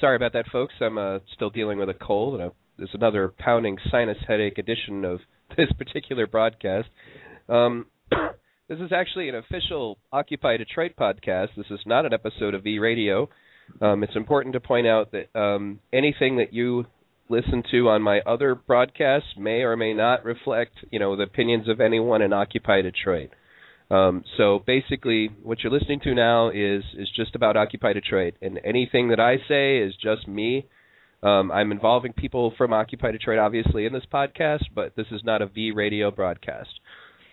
sorry about that, folks. I'm uh, still dealing with a cold, and there's another pounding sinus headache edition of this particular broadcast. Um, this is actually an official Occupy Detroit podcast. This is not an episode of V Radio. Um, it's important to point out that um, anything that you listen to on my other broadcasts may or may not reflect, you know, the opinions of anyone in Occupy Detroit. Um, so basically, what you're listening to now is is just about Occupy Detroit, and anything that I say is just me. Um, I'm involving people from Occupy Detroit, obviously, in this podcast, but this is not a V radio broadcast.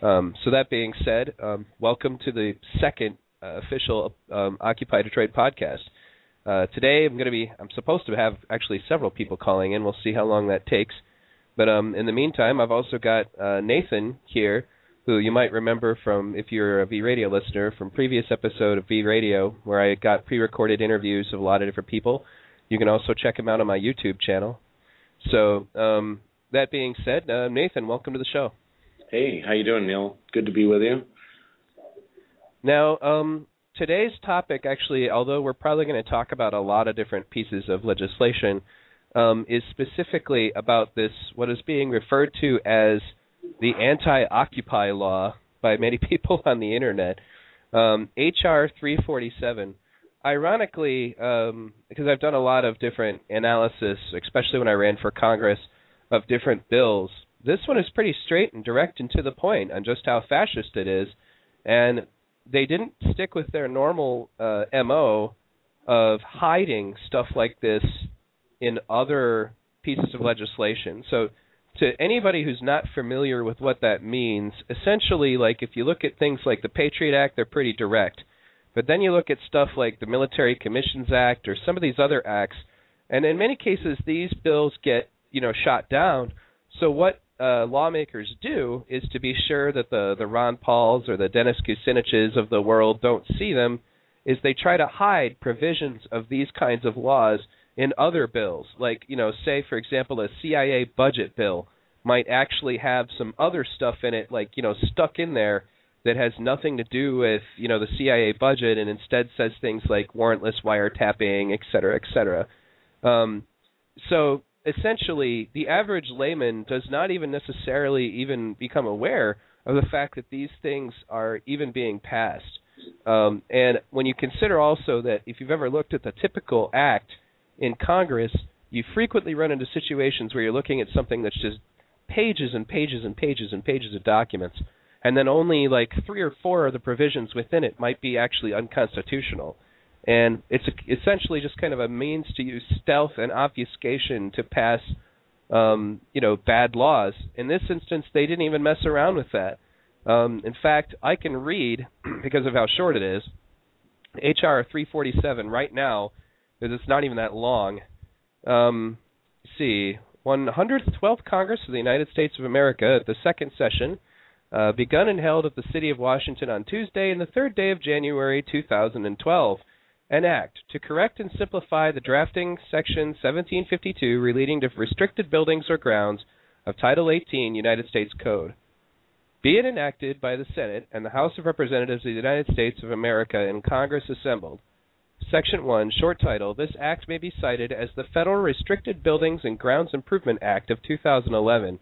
Um, so that being said, um, welcome to the second uh, official um, Occupy Detroit podcast. Uh, today, I'm going to be I'm supposed to have actually several people calling in. We'll see how long that takes. But um, in the meantime, I've also got uh, Nathan here who you might remember from if you're a V Radio listener from previous episode of V Radio where I got pre-recorded interviews of a lot of different people. You can also check him out on my YouTube channel. So um, that being said, uh, Nathan, welcome to the show. Hey, how you doing, Neil? Good to be with you. Now, um, today's topic, actually, although we're probably going to talk about a lot of different pieces of legislation, um, is specifically about this what is being referred to as the anti-occupy law by many people on the internet. Um, HR 347. Ironically, um, because I've done a lot of different analysis, especially when I ran for Congress, of different bills, this one is pretty straight and direct and to the point on just how fascist it is. And they didn't stick with their normal uh, MO of hiding stuff like this in other pieces of legislation. So to anybody who's not familiar with what that means, essentially, like if you look at things like the Patriot Act, they're pretty direct. But then you look at stuff like the Military Commissions Act or some of these other acts, and in many cases these bills get you know shot down. So what uh, lawmakers do is to be sure that the the Ron Pauls or the Dennis Kuciniches of the world don't see them, is they try to hide provisions of these kinds of laws in other bills. Like, you know, say for example a CIA budget bill might actually have some other stuff in it like, you know, stuck in there that has nothing to do with, you know, the CIA budget and instead says things like warrantless wiretapping, et cetera, et cetera. Um, so essentially the average layman does not even necessarily even become aware of the fact that these things are even being passed. Um, and when you consider also that if you've ever looked at the typical act in Congress, you frequently run into situations where you're looking at something that's just pages and pages and pages and pages of documents, and then only like three or four of the provisions within it might be actually unconstitutional. And it's a, essentially just kind of a means to use stealth and obfuscation to pass, um, you know, bad laws. In this instance, they didn't even mess around with that. Um, in fact, I can read because of how short it is. HR 347 right now because it's not even that long. Um, see, 112th Congress of the United States of America at the second session, uh, begun and held at the City of Washington on Tuesday and the third day of January 2012. An act to correct and simplify the drafting section 1752 relating to restricted buildings or grounds of Title 18 United States Code. Be it enacted by the Senate and the House of Representatives of the United States of America in Congress assembled Section 1, short title, this act may be cited as the Federal Restricted Buildings and Grounds Improvement Act of 2011.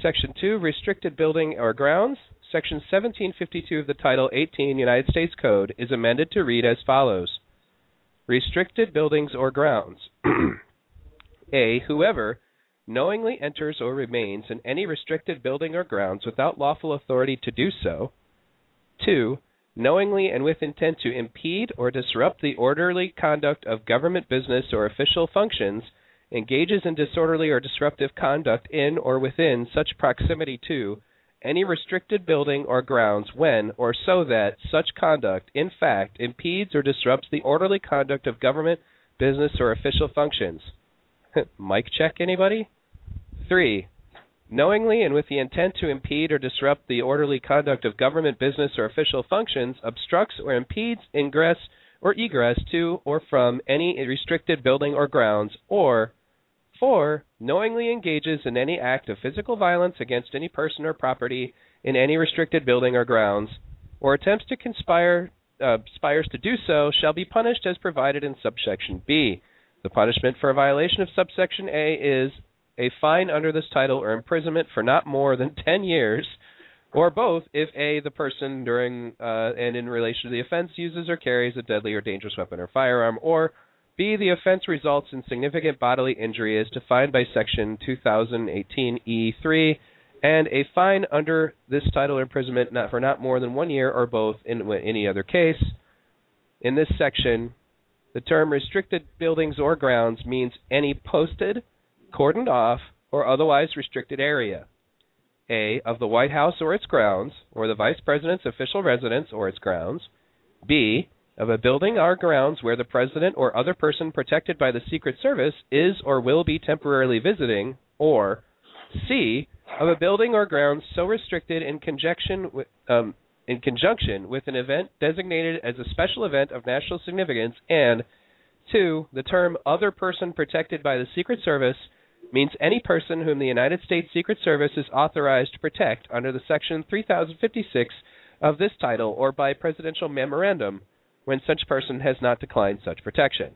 Section 2, Restricted Building or Grounds, Section 1752 of the Title 18 United States Code is amended to read as follows Restricted Buildings or Grounds. A. Whoever knowingly enters or remains in any restricted building or grounds without lawful authority to do so. 2 knowingly and with intent to impede or disrupt the orderly conduct of government business or official functions, engages in disorderly or disruptive conduct in or within such proximity to any restricted building or grounds when or so that such conduct in fact impedes or disrupts the orderly conduct of government, business, or official functions. Mic check anybody? 3 knowingly and with the intent to impede or disrupt the orderly conduct of government business or official functions, obstructs or impedes ingress or egress to or from any restricted building or grounds, or 4. knowingly engages in any act of physical violence against any person or property in any restricted building or grounds, or attempts to conspire uh, to do so shall be punished as provided in subsection B. The punishment for a violation of subsection A is a fine under this title or imprisonment for not more than 10 years or both if A, the person during uh, and in relation to the offense uses or carries a deadly or dangerous weapon or firearm, or B, the offense results in significant bodily injury as defined by section 2018E3, and a fine under this title or imprisonment not for not more than one year or both in any other case. In this section, the term restricted buildings or grounds means any posted, cordoned off, or otherwise restricted area. A. Of the White House or its grounds, or the Vice President's official residence or its grounds. B. Of a building or grounds where the President or other person protected by the Secret Service is or will be temporarily visiting. Or C. Of a building or grounds so restricted in conjunction with, um, in conjunction with an event designated as a special event of national significance. And two, the term other person protected by the Secret Service means any person whom the United States Secret Service is authorized to protect under the Section 3056 of this title or by presidential memorandum when such person has not declined such protection.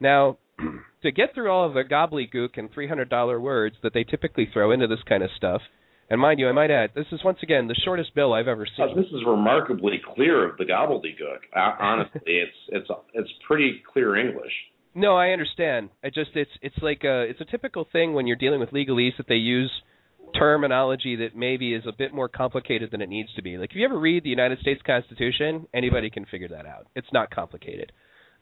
Now, to get through all of the gobbledygook and $300 words that they typically throw into this kind of stuff, and mind you, I might add, this is once again the shortest bill I've ever seen. Uh, this is remarkably clear of the gobbledygook. Honestly, it's it's it's pretty clear English. No, I understand. I just it's it's like a it's a typical thing when you're dealing with legalese that they use terminology that maybe is a bit more complicated than it needs to be. Like if you ever read the United States Constitution, anybody can figure that out. It's not complicated.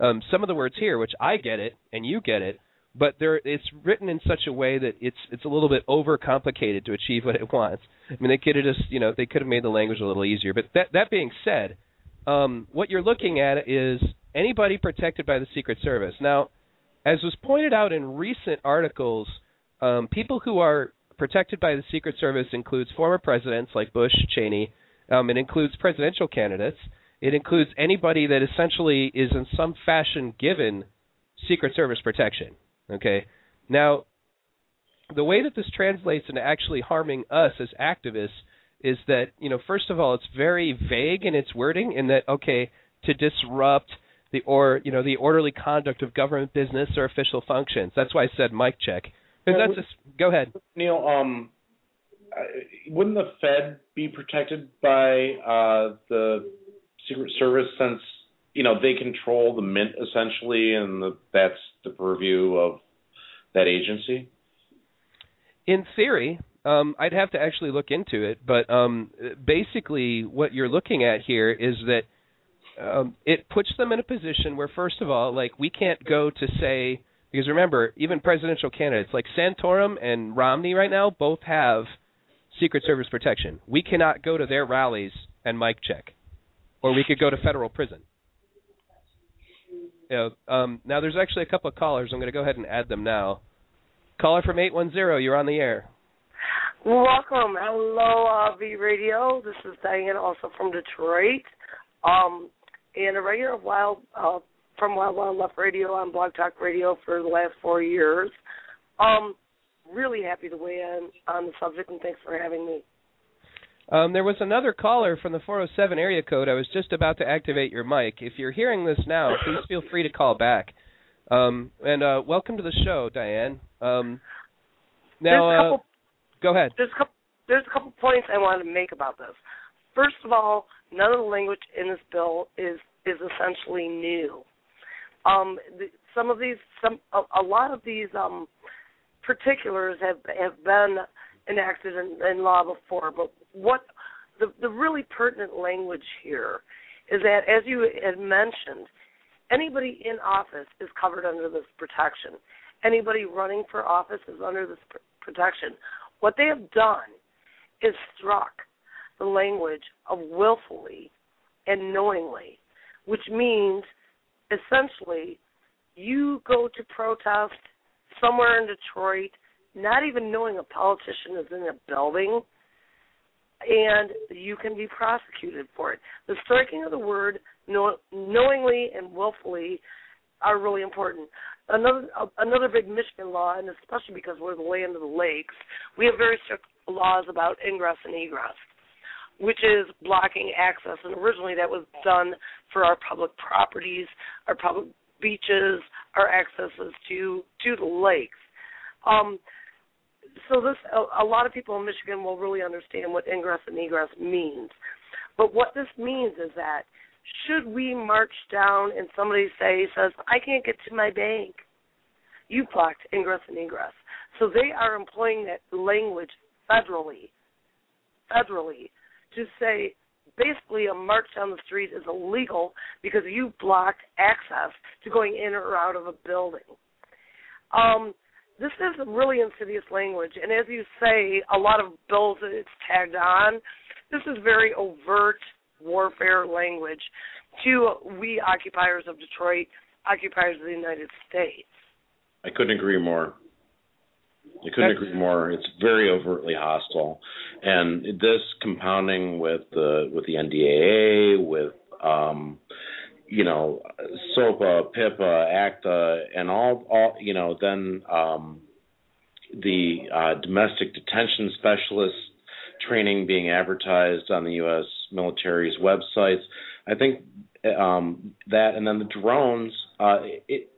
Um, some of the words here, which I get it and you get it, but there it's written in such a way that it's it's a little bit overcomplicated to achieve what it wants. I mean, they could have just you know they could have made the language a little easier. But that that being said, um, what you're looking at is anybody protected by the Secret Service. Now, as was pointed out in recent articles, um, people who are protected by the Secret Service includes former presidents like Bush, Cheney. Um, it includes presidential candidates. It includes anybody that essentially is in some fashion given Secret Service protection. Okay. Now, the way that this translates into actually harming us as activists is that you know first of all it's very vague in its wording in that okay to disrupt the or you know the orderly conduct of government business or official functions. That's why I said mic check. Because that's just, go ahead, Neil. Um, wouldn't the Fed be protected by uh, the Secret Service since you know they control the mint essentially, and the, that's the purview of that agency? In theory, um, I'd have to actually look into it, but um, basically, what you're looking at here is that um, it puts them in a position where, first of all, like we can't go to say because remember, even presidential candidates like Santorum and Romney right now both have Secret Service protection. We cannot go to their rallies and mic check, or we could go to federal prison. Yeah. Um, now there's actually a couple of callers. I'm going to go ahead and add them now. Caller from 810, you're on the air. Welcome. Hello, V Radio. This is Diane, also from Detroit. Um, and a regular Wild uh, from Wild Wild Left Radio on Blog Talk Radio for the last four years. Um, really happy to weigh in on the subject, and thanks for having me. Um, there was another caller from the 407 area code. I was just about to activate your mic. If you're hearing this now, please feel free to call back. Um, and uh, welcome to the show, Diane. Um, now, a couple, uh, go ahead. There's a couple. There's a couple points I wanted to make about this. First of all, none of the language in this bill is is essentially new. Um, the, some of these, some a, a lot of these um, particulars have have been enacted in, in law before, but what the the really pertinent language here is that, as you had mentioned, anybody in office is covered under this protection. Anybody running for office is under this pr- protection. What they have done is struck the language of willfully and knowingly, which means essentially you go to protest somewhere in Detroit, not even knowing a politician is in a building, and you can be prosecuted for it. The striking of the word know, knowingly and willfully are really important. Another uh, another big Michigan law, and especially because we're the land of the lakes, we have very strict laws about ingress and egress which is blocking access. And originally that was done for our public properties, our public beaches our accesses to to the lakes. Um, so this a, a lot of people in Michigan will really understand what ingress and egress means. But what this means is that should we march down and somebody say says I can't get to my bank, you blocked ingress and egress. So they are employing that language federally, federally, to say basically a march down the street is illegal because you blocked access to going in or out of a building. Um, this is really insidious language, and as you say, a lot of bills that it's tagged on. This is very overt warfare language to we occupiers of Detroit, occupiers of the United States. I couldn't agree more. I couldn't agree more. It's very overtly hostile, and this compounding with the with the NDAA, with um, you know, SOPA, PIPA, ACTA, and all, all you know, then um, the uh, domestic detention specialist training being advertised on the U.S. military's websites. I think um, that, and then the drones. Uh, it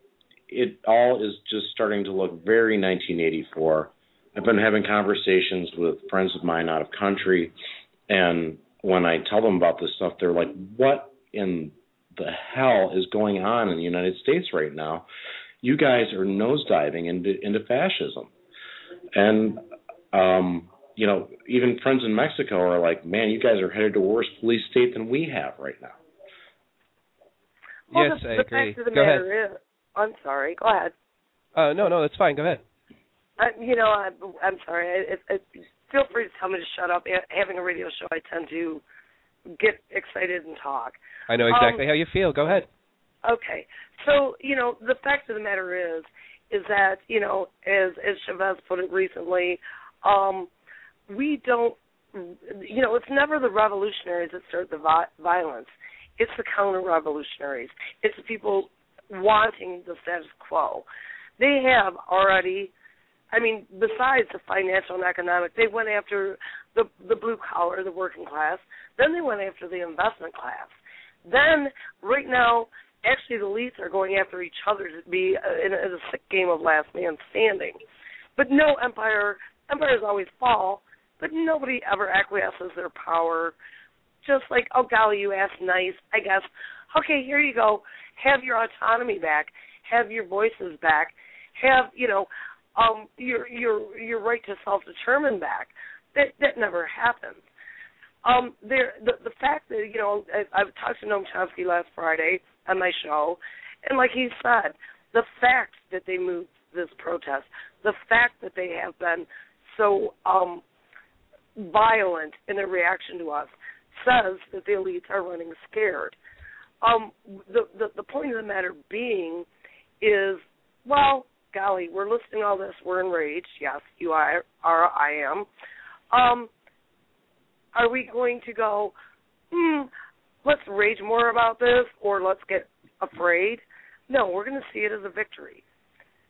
it all is just starting to look very 1984. I've been having conversations with friends of mine out of country, and when I tell them about this stuff, they're like, "What in the hell is going on in the United States right now? You guys are nosediving into into fascism." And um, you know, even friends in Mexico are like, "Man, you guys are headed to a worse police state than we have right now." Well, yes, the, I the agree. Fact of the Go ahead. matter is, I'm sorry. Go ahead. Uh, no, no, that's fine. Go ahead. I, you know, I, I'm sorry. It, it, feel free to tell me to shut up. Having a radio show, I tend to get excited and talk. I know exactly Um, how you feel. Go ahead. Okay. So, you know, the fact of the matter is is that, you know, as as Chavez put it recently, um we don't you know, it's never the revolutionaries that start the vi- violence. It's the counter-revolutionaries. It's the people wanting the status quo. They have already I mean, besides the financial and economic, they went after the the blue collar, the working class. Then they went after the investment class. Then, right now, actually, the elites are going after each other to be uh, in a, in a sick game of last man standing. But no empire, empires always fall, but nobody ever acquiesces their power. Just like, oh golly, you asked nice, I guess. Okay, here you go. Have your autonomy back. Have your voices back. Have you know, um, your your your right to self determine back. That that never happens. Um, there the the fact that you know I, I talked to Noam Chomsky last Friday on my show, and like he said, the fact that they moved this protest, the fact that they have been so um, violent in their reaction to us, says that the elites are running scared. Um, the, the the point of the matter being is, well, golly, we're listening to all this, we're enraged. Yes, you are, are I am. Um, are we going to go, hmm, let's rage more about this or let's get afraid? No, we're going to see it as a victory.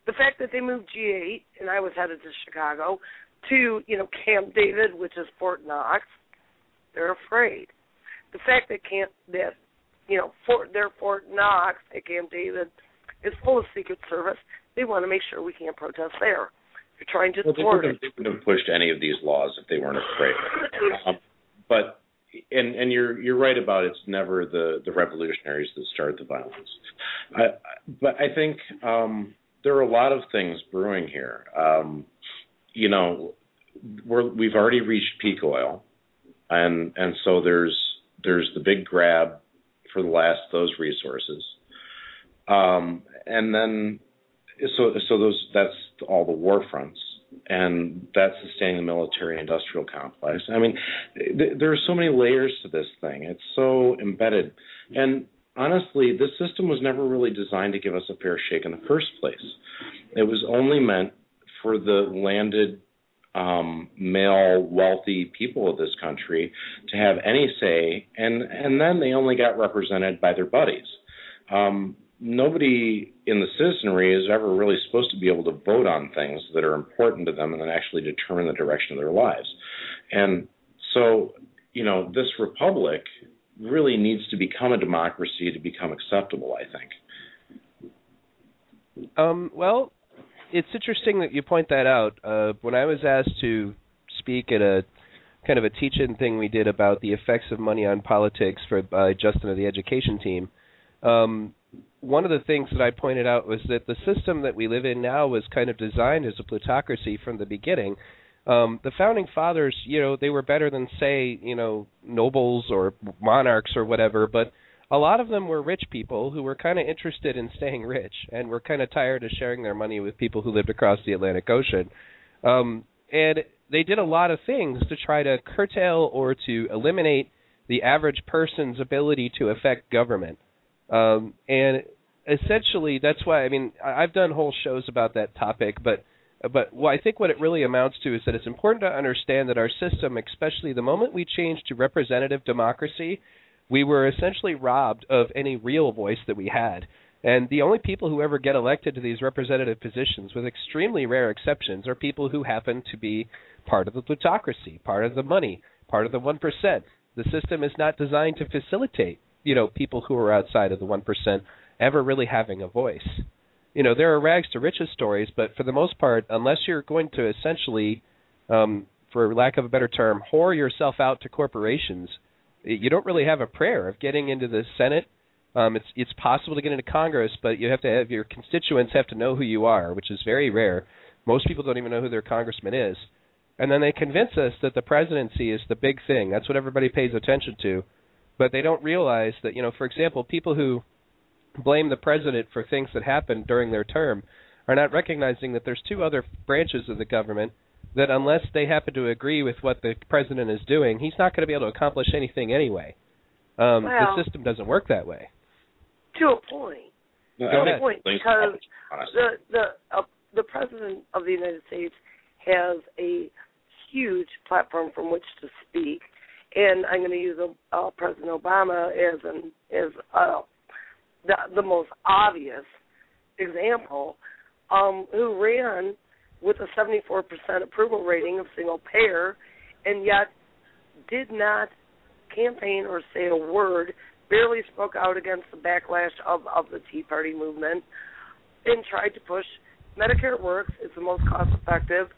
The fact that they moved G8 and I was headed to Chicago to, you know, Camp David, which is Fort Knox, they're afraid. The fact that Camp that you know Fort their Fort Knox at Camp David is full of Secret Service, they want to make sure we can't protest there. They're trying to Well, thwart wouldn't, it. they wouldn't have pushed any of these laws if they weren't afraid. Um, but and and you're you're right about it's never the the revolutionaries that start the violence. I, I- but I think um, there are a lot of things brewing here. Um, you know, we're we've already reached peak oil, and and so there's there's the big grab for the last of those resources, um, and then so so those that's all the war fronts and that's sustaining the military industrial complex. I mean th- there are so many layers to this thing. It's so embedded. And honestly this system was never really designed to give us a fair shake in the first place. It was only meant for the landed um, male wealthy people of this country to have any say and and then they only got represented by their buddies. Um, nobody in the citizenry is ever really supposed to be able to vote on things that are important to them and then actually determine the direction of their lives. And so, you know, this republic really needs to become a democracy to become acceptable, I think. Um, well, it's interesting that you point that out. Uh, when I was asked to speak at a kind of a teach-in thing we did about the effects of money on politics for by Justin of the education team, um, one of the things that I pointed out was that the system that we live in now was kind of designed as a plutocracy from the beginning. Um, the founding fathers, you know, they were better than say, you know, nobles or monarchs or whatever, but a lot of them were rich people who were kind of interested in staying rich and were kind of tired of sharing their money with people who lived across the Atlantic Ocean. Um, and they did a lot of things to try to curtail or to eliminate the average person's ability to affect government. Um, and essentially, that's why I mean I've done whole shows about that topic, but but what I think what it really amounts to is that it's important to understand that our system, especially the moment we changed to representative democracy, we were essentially robbed of any real voice that we had. And the only people who ever get elected to these representative positions, with extremely rare exceptions, are people who happen to be part of the plutocracy, part of the money, part of the 1%. The system is not designed to facilitate, you know, people who are outside of the 1% ever really having a voice. You know, there are rags to riches stories, but for the most part, unless you're going to essentially, um, for lack of a better term, whore yourself out to corporations, you don't really have a prayer of getting into the Senate. Um, it's it's possible to get into Congress, but you have to have your constituents have to know who you are, which is very rare. Most people don't even know who their congressman is, and then they convince us that the presidency is the big thing. That's what everybody pays attention to, but they don't realize that you know, for example, people who blame the president for things that happened during their term are not recognizing that there's two other branches of the government that unless they happen to agree with what the president is doing, he's not going to be able to accomplish anything anyway. Um, well, the system doesn't work that way. To a point. No, to ahead. a point, because the the uh, the president of the United States has a huge platform from which to speak, and I'm going to use uh, President Obama as an as uh, the the most obvious example, um, who ran with a 74% approval rating of single payer, and yet did not campaign or say a word, barely spoke out against the backlash of, of the Tea Party movement, and tried to push Medicare works, it's the most cost effective,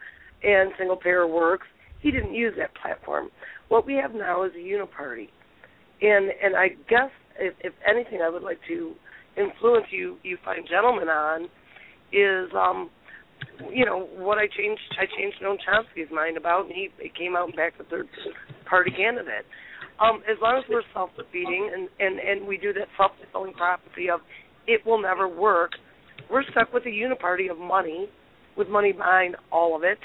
and single payer works. He didn't use that platform. What we have now is a uniparty. And and I guess if, if anything I would like to influence you you fine gentlemen on is um you know what I changed. I changed Noam Chomsky's mind about, and he, he came out and backed the third party candidate. Um, as long as we're self defeating and, and and we do that self fulfilling prophecy of it will never work, we're stuck with a uniparty of money, with money behind all of it.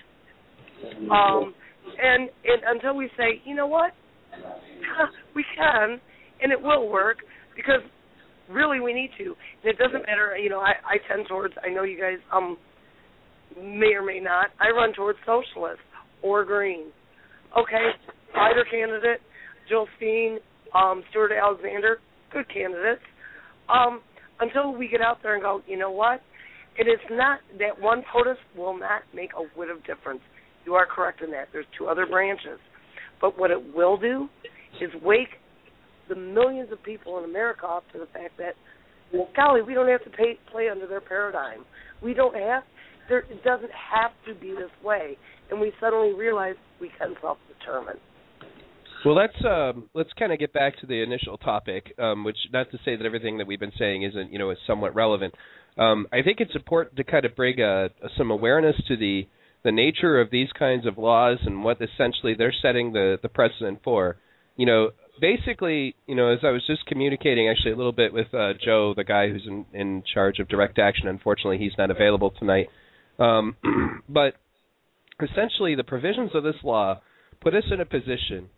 Um, and, and until we say, you know what, we can, and it will work because really we need to. And it doesn't matter. You know, I, I tend towards. I know you guys um may or may not. I run towards socialist or green. Okay, either candidate, Jill Stein, um, Stewart Alexander, good candidates. Um, until we get out there and go, you know what? It is not that one POTUS will not make a whit of difference. You are correct in that. There's two other branches. But what it will do is wake the millions of people in America up to the fact that, well, golly, we don't have to pay, play under their paradigm. We don't have there it doesn't have to be this way and we suddenly realize we can self determine Well, let's um, let's kind of get back to the initial topic, um, which not to say that everything that we've been saying isn't you know is somewhat relevant. Um, I think it's important to kind of bring a, some awareness to the the nature of these kinds of laws and what essentially they're setting the the precedent for. You know, basically, you know, as I was just communicating actually a little bit with uh, Joe, the guy who's in, in charge of direct action. Unfortunately, he's not available tonight. Um, but essentially, the provisions of this law put us in a position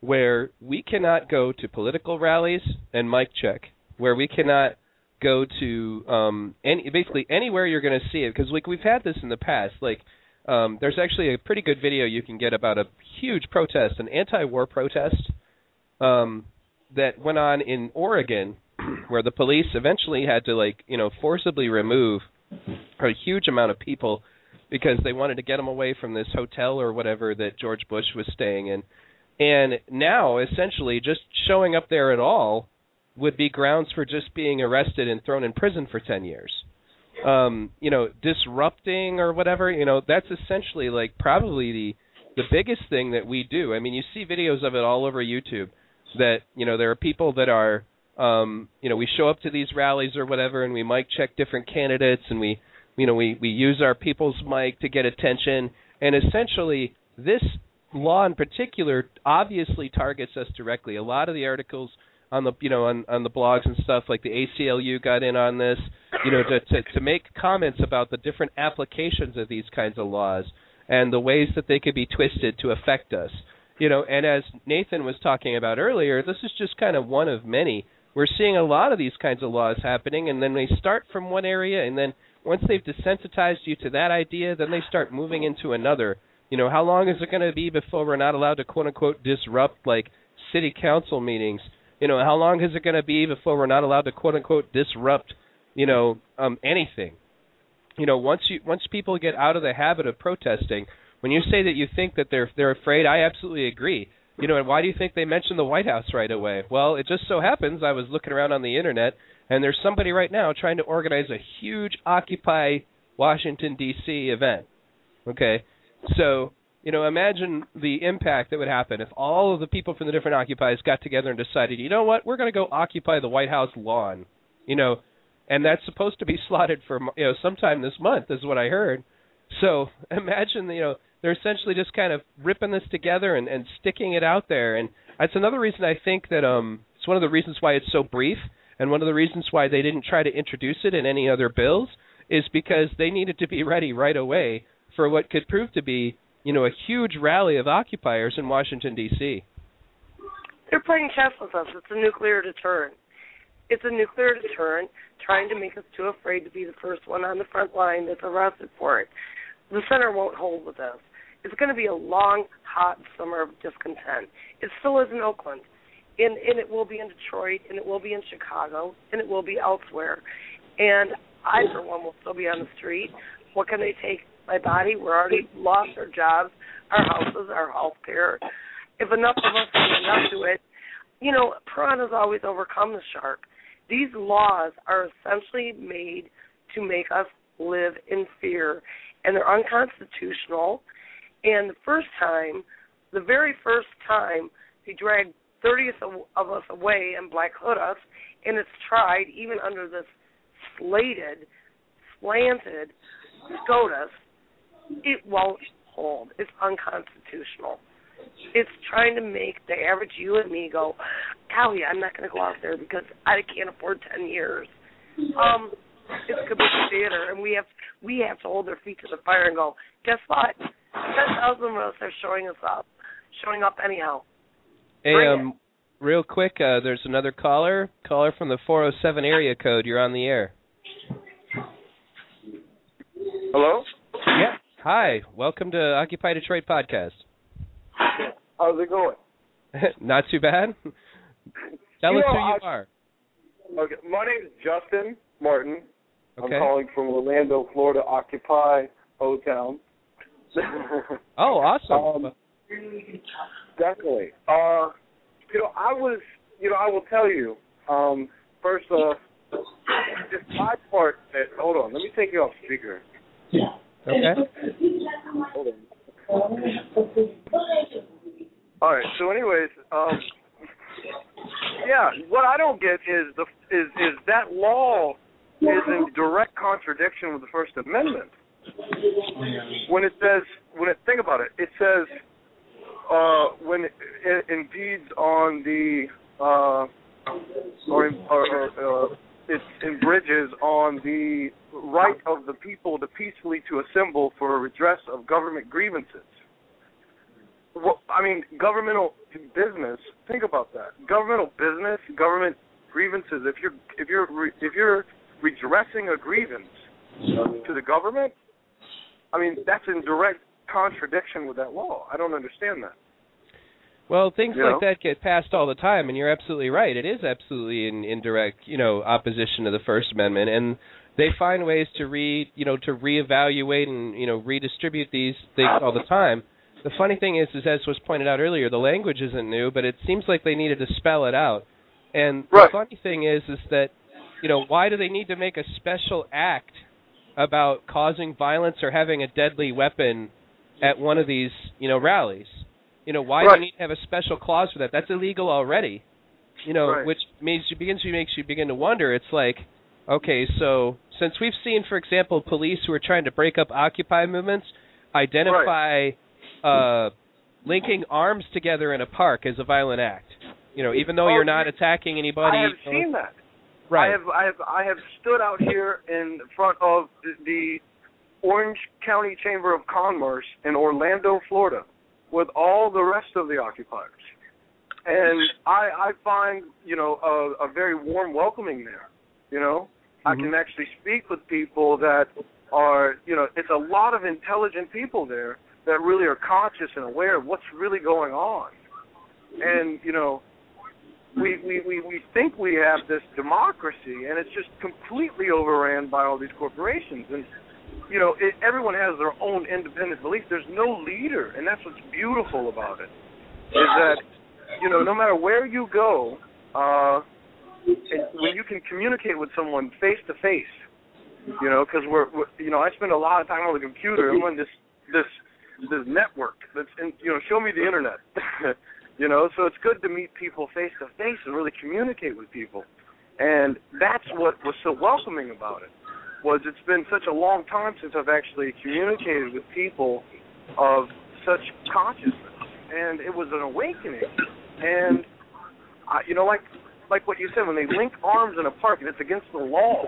where we cannot go to political rallies and mic check, where we cannot go to um, any basically anywhere you're going to see it because like we've had this in the past like um, there's actually a pretty good video you can get about a huge protest an anti-war protest um, that went on in Oregon where the police eventually had to like you know forcibly remove a huge amount of people because they wanted to get them away from this hotel or whatever that George Bush was staying in. And now, essentially, just showing up there at all would be grounds for just being arrested and thrown in prison for 10 years. Um, you know, disrupting or whatever, you know, that's essentially like probably the the biggest thing that we do. I mean, you see videos of it all over YouTube that, you know, there are people that are um, you know, we show up to these rallies or whatever and we mic check different candidates and we you know, we we use our people's mic to get attention and essentially this law in particular obviously targets us directly. A lot of the articles on the you know on on the blogs and stuff like the ACLU got in on this, you know, to to, to make comments about the different applications of these kinds of laws and the ways that they could be twisted to affect us. You know, and as Nathan was talking about earlier, this is just kind of one of many. We're seeing a lot of these kinds of laws happening, and then they start from one area, and then once they've desensitized you to that idea, then they start moving into another. You know, how long is it going to be before we're not allowed to quote unquote disrupt like city council meetings? You know, how long is it going to be before we're not allowed to quote unquote disrupt, you know, um anything? You know, once you once people get out of the habit of protesting, when you say that you think that they're they're afraid, I absolutely agree. You know, and why do you think they mentioned the White House right away? Well, it just so happens I was looking around on the internet and there's somebody right now trying to organize a huge Occupy Washington D.C. event. Okay, so you know, imagine the impact that would happen if all of the people from the different occupies got together and decided, you know what, we're going to go occupy the White House lawn. You know, and that's supposed to be slotted for you know sometime this month, is what I heard. So imagine you know they're essentially just kind of ripping this together and, and sticking it out there, and that's another reason I think that um it's one of the reasons why it's so brief, and one of the reasons why they didn't try to introduce it in any other bills is because they needed to be ready right away for what could prove to be you know a huge rally of occupiers in Washington D.C. They're playing chess with us. It's a nuclear deterrent. It's a nuclear deterrent trying to make us too afraid to be the first one on the front line that's arrested for it. The center won't hold with us. It's going to be a long, hot summer of discontent. It still is in Oakland, and, and it will be in Detroit, and it will be in Chicago, and it will be elsewhere. And I, for one, will still be on the street. What can they take? My body. We're already lost our jobs, our houses, our health care. If enough of us stand up to it, you know, piranhas always overcome the shark. These laws are essentially made to make us live in fear, and they're unconstitutional. And the first time, the very first time, they dragged 30 of us away and black hood us, and it's tried even under this slated, slanted SCOTUS, it won't hold. It's unconstitutional. It's trying to make the average you and me go, golly, I'm not going to go out there because I can't afford 10 years. Um, it's commission theater, and we have we have to hold their feet to the fire and go. Guess what? Ten thousand of us are showing us up, showing up anyhow. Hey, um, real quick, uh, there's another caller. Caller from the 407 area code. You're on the air. Hello. Yeah. Hi. Welcome to Occupy Detroit podcast. How's it going? Not too bad. Tell You us know, who you I- are. Okay, my name is Justin Martin. Okay. I'm calling from Orlando, Florida. Occupy O Town. Oh, awesome. Um, Definitely. Uh, you know, I was, you know, I will tell you. Um, first off, this my part. That, hold on, let me take you off speaker. Okay. All right. So, anyways, um, yeah, what I don't get is the is is that law is in direct contradiction with the First Amendment. When it says, when it think about it, it says uh, when it, it impedes on the uh, or, or, or uh, it infringes on the right of the people to peacefully to assemble for redress of government grievances. Well, I mean, governmental business. Think about that. Governmental business, government grievances. If you're if you're re, if you're redressing a grievance to the government, I mean that's in direct contradiction with that law. I don't understand that. Well, things You like know? that get passed all the time, and you're absolutely right. It is absolutely in, in direct, you know, opposition to the First Amendment, and they find ways to re, you know, to reevaluate and you know redistribute these things all the time. The funny thing is, is as was pointed out earlier, the language isn't new, but it seems like they needed to spell it out. And Right. the funny thing is, is that you know, why do they need to make a special act about causing violence or having a deadly weapon at one of these, you know, rallies. You know, why Right. do you need to have a special clause for that? That's illegal already. You know, Right. which means you begins to makes you begin to wonder. It's like, okay, so since we've seen, for example, police who are trying to break up Occupy movements identify uh, linking arms together in a park as a violent act. You know, even though you're not attacking anybody. I have you know, seen that. Right. I have I have I have stood out here in front of the Orange County Chamber of Commerce in Orlando, Florida, with all the rest of the occupiers. And I I find, you know, a, a very warm welcoming there. You know? I Mhm. can actually speak with people that are, you know, it's a lot of intelligent people there that really are conscious and aware of what's really going on. And, you know, we, we, we, we think we have this democracy, and it's just completely overran by all these corporations. And you know, it, everyone has their own independent belief. There's no leader, and that's what's beautiful about it. Is that you know, no matter where you go, uh, and when you can communicate with someone face to face, you know, because we're, we're, you know, I spend a lot of time on the computer. I'm on this this this network that's, in, you know, show me the internet. you know, so it's good to meet people face to face and really communicate with people. And that's what was so welcoming about it. Was it's been such a long time since I've actually communicated with people of such consciousness, and it was an awakening. And I, you know, like like what you said, when they link arms in a park and it's against the law.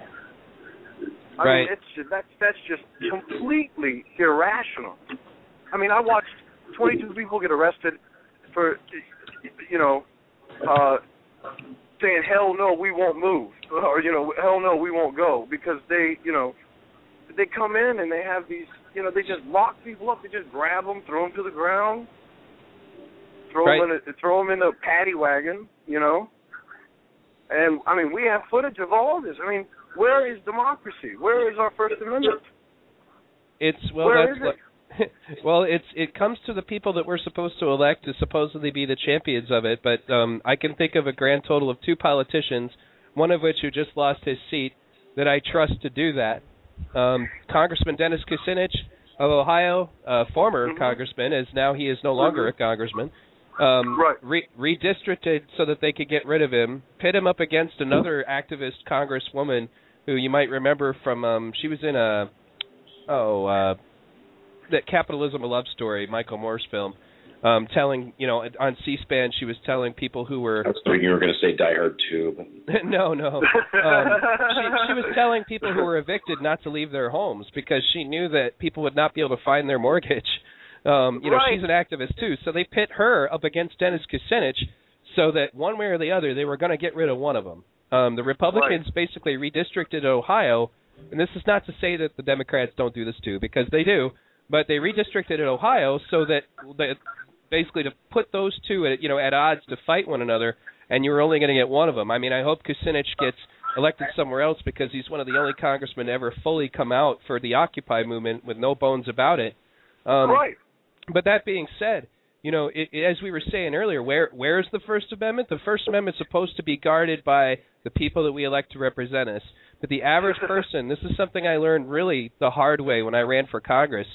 I Right. mean, it's just, that's that's just completely irrational. I mean, I watched 22 people get arrested for, you know, uh, saying hell no, we won't move, or you know, hell no, we won't go because they, you know, they come in and they have these, you know, they just lock people up. They just grab them, throw them to the ground, throw Right. them in, a, throw them in a paddy wagon, you know. And I mean, we have footage of all this. I mean, where is democracy? Where is our First Amendment? It's well, Where that's well, it's it comes to the people that we're supposed to elect to supposedly be the champions of it. But um, I can think of a grand total of two politicians, one of which who just lost his seat, that I trust to do that. Um, Congressman Dennis Kucinich of Ohio, uh, former Mhm. congressman, as now he is no longer a congressman. Um, Right. re- redistricted so that they could get rid of him, pit him up against another activist congresswoman who you might remember from um, she was in a oh uh, that capitalism a love story Michael Moore's film um telling you know on C-SPAN she was telling people who were I was thinking you were going to say Die Hard 2. But no no. Um she she was telling people who were evicted not to leave their homes because she knew that people would not be able to find their mortgage. Um you know Right. she's an activist too. So they pit her up against Dennis Kucinich so that one way or the other they were going to get rid of one of them um the Republicans basically redistricted Ohio and this is not to say that the Democrats don't do this too because they do but they redistricted in Ohio so that that basically to put those two at you know at odds to fight one another, and you were only going to get one of them. I mean, I hope Kucinich gets elected somewhere else because he's one of the only congressmen to ever fully come out for the Occupy movement with no bones about it. Um, right. But that being said, you know, it, it, as we were saying earlier, where where's the First Amendment? The First Amendment is supposed to be guarded by the people that we elect to represent us. But the average person, this is something I learned really the hard way when I ran for Congress.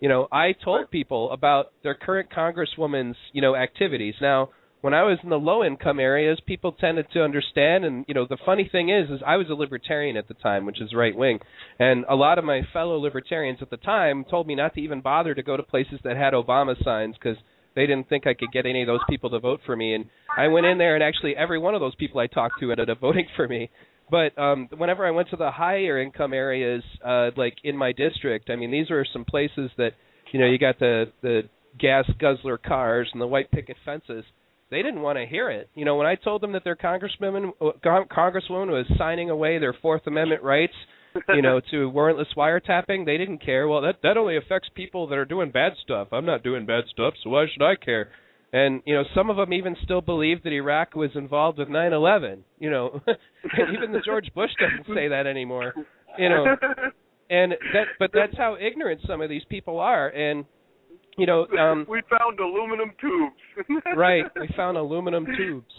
You know, I told people about their current congresswoman's, you know, activities. Now, when I was in the low income areas, people tended to understand and you know, the funny thing is is I was a libertarian at the time, which is right wing. And a lot of my fellow libertarians at the time told me not to even bother to go to places that had Obama signs cuz they didn't think I could get any of those people to vote for me and I went in there and actually every one of those people I talked to ended up voting for me. But um whenever I went to the higher income areas uh like in my district, I mean these are some places that you know, you got the the gas guzzler cars and the white picket fences. They didn't want to hear it. You know, when I told them that their congresswoman con- congresswoman was signing away their Fourth Amendment rights, you know, to warrantless wiretapping, they didn't care. Well, that that only affects people that are doing bad stuff. I'm not doing bad stuff, so why should I care? And you know, some of them even still believe that Iraq was involved with 9/11. You know, even the George Bush doesn't say that anymore. You know, and that but that's how ignorant some of these people are. And you know, um, we found aluminum tubes. right? We found aluminum tubes.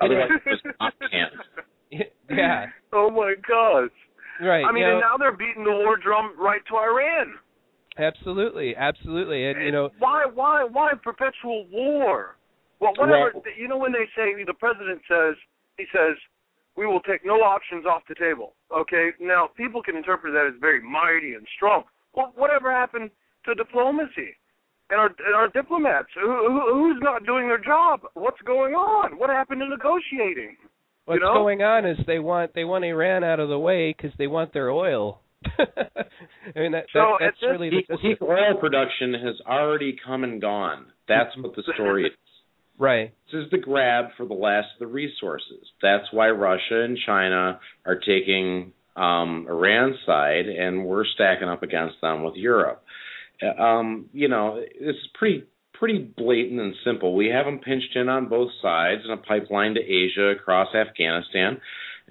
otherwise it not canned. yeah. Oh my gosh. Right. I mean, you know, and now they're beating the war drum right to Iran. Absolutely, absolutely, and you know, why, why, why perpetual war? Well, whatever. Well- you know, when they say the president says he says we will take no options off the table. Okay, now people can interpret that as very mighty and strong. Well, whatever happened to diplomacy and our and our diplomats? Who, who, who's not doing their job? What's going on? What happened to negotiating? what's know? going on is they want they want Iran out of the way because they want their oil. I mean that, So that that's this- really the Peak, gist peak oil production has already come and gone. That's what the story is. right. This is the grab for the last of the resources. That's why Russia and China are taking um, Iran's side, and we're stacking up against them with Europe. Uh, Um, you know, it's pretty pretty blatant and simple. We have them pinched in on both sides, and a pipeline to Asia across Afghanistan,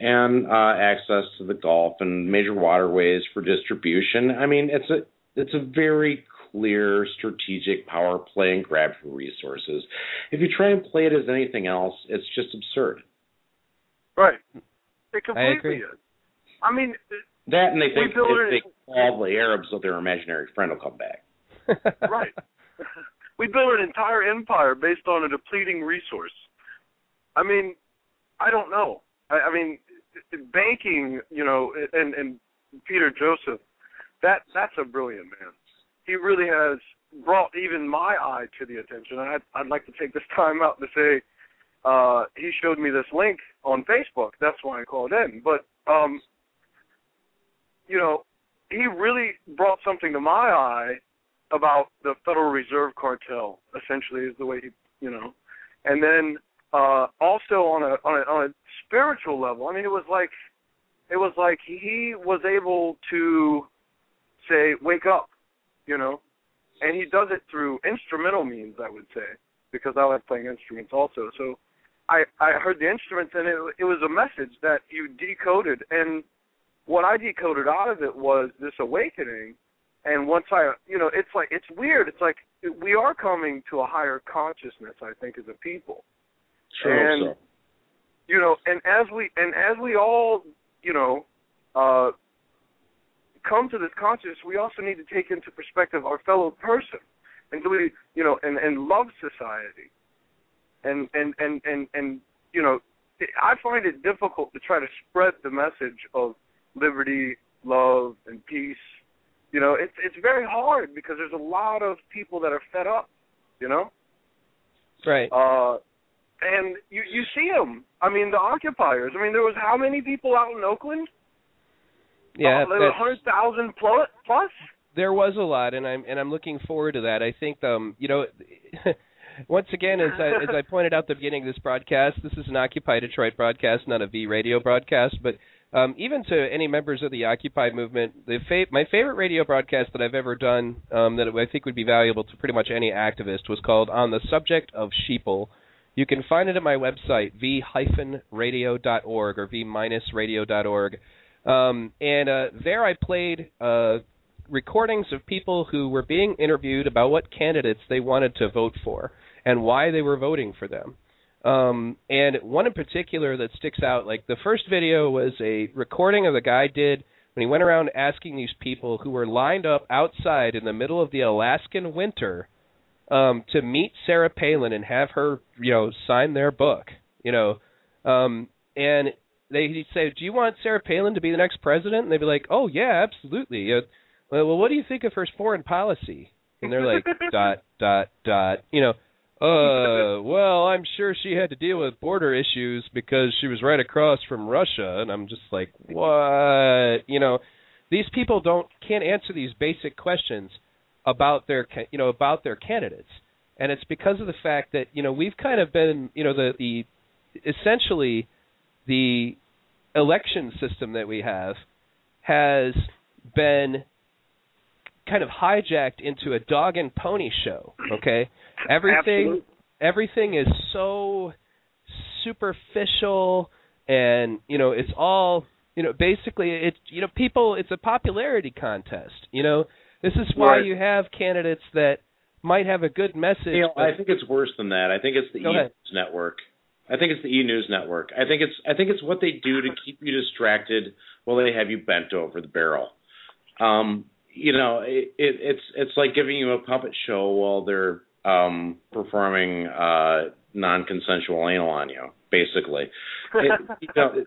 and uh, access to the Gulf and major waterways for distribution. I mean, it's a it's a very clear strategic power play and grab for resources. If you try and play it as anything else, it's just absurd. Right. It completely agree. is. I mean, That and they think build if it- they call the Arabs so their imaginary friend will come back. right. we built an entire empire based on a depleting resource. I mean, I don't know. I, I mean, banking, you know, and and Peter Joseph, that that's a brilliant man. He really has brought even my eye to the attention. I'd I'd like to take this time out to say, uh, he showed me this link on Facebook. That's why I called in. But um, you know, he really brought something to my eye about the Federal Reserve cartel. Essentially, is the way he, you know, and then uh, also on a, on a on a spiritual level. I mean, it was like it was like he was able to say, "Wake up," you know, and he does it through instrumental means. I would say because I like playing instruments also. So I I heard the instruments and it it was a message that you decoded and what I decoded out of it was this awakening and once I you know it's like it's weird it's like we are coming to a higher consciousness I think as a people Sure. And- so. you know and as we and as we all you know uh come to this consciousness we also need to take into perspective our fellow person and do we you know and and love society and and and and and you know i find it difficult to try to spread the message of liberty love and peace you know it's it's very hard because there's a lot of people that are fed up you know right. uh and you you see them i mean the occupiers. I mean there was how many people out in oakland? Yeah. uh, a hundred thousand plus plus? There was a lot and i'm and i'm looking forward to that. I think um you know once again as i as i pointed out at the beginning of this broadcast this is an occupy detroit broadcast not a v radio broadcast but um even to any members of the occupy movement the fa- my favorite radio broadcast that i've ever done um that i think would be valuable to pretty much any activist was called on the subject of sheeple you can find it at my website v-radio.org or v-radio.org um, and uh, there I played uh, recordings of people who were being interviewed about what candidates they wanted to vote for and why they were voting for them. Um, and one in particular that sticks out, like the first video was a recording of the guy did when he went around asking these people who were lined up outside in the middle of the Alaskan winter um, to meet Sarah Palin and have her, you know, sign their book, you know. Um, and they say, "Do you want Sarah Palin to be the next president?" And they'd be like, "Oh yeah, absolutely." Uh, well, well, what do you think of her foreign policy? And they're like, "Dot dot dot," you know. Uh, well, I'm sure she had to deal with border issues because she was right across from Russia, and I'm just like, what? You know, these people don't can't answer these basic questions about their ca- you know about their candidates, and it's because of the fact that you know we've kind of been you know the the essentially the election system that we have has been kind of hijacked into a dog and pony show. Okay, everything Absolutely. everything is so superficial, and you know it's all you know. Basically, it's you know people. It's a popularity contest. You know, this is why Right. you have candidates that might have a good message. You know, but I think it's worse than that. I think it's the Go ahead. Eagles network. I think it's the E News Network. I think it's I think it's what they do to keep you distracted while they have you bent over the barrel. Um, you know, it, it, it's it's like giving you a puppet show while they're um, performing uh, non-consensual anal on you, basically. It, you know,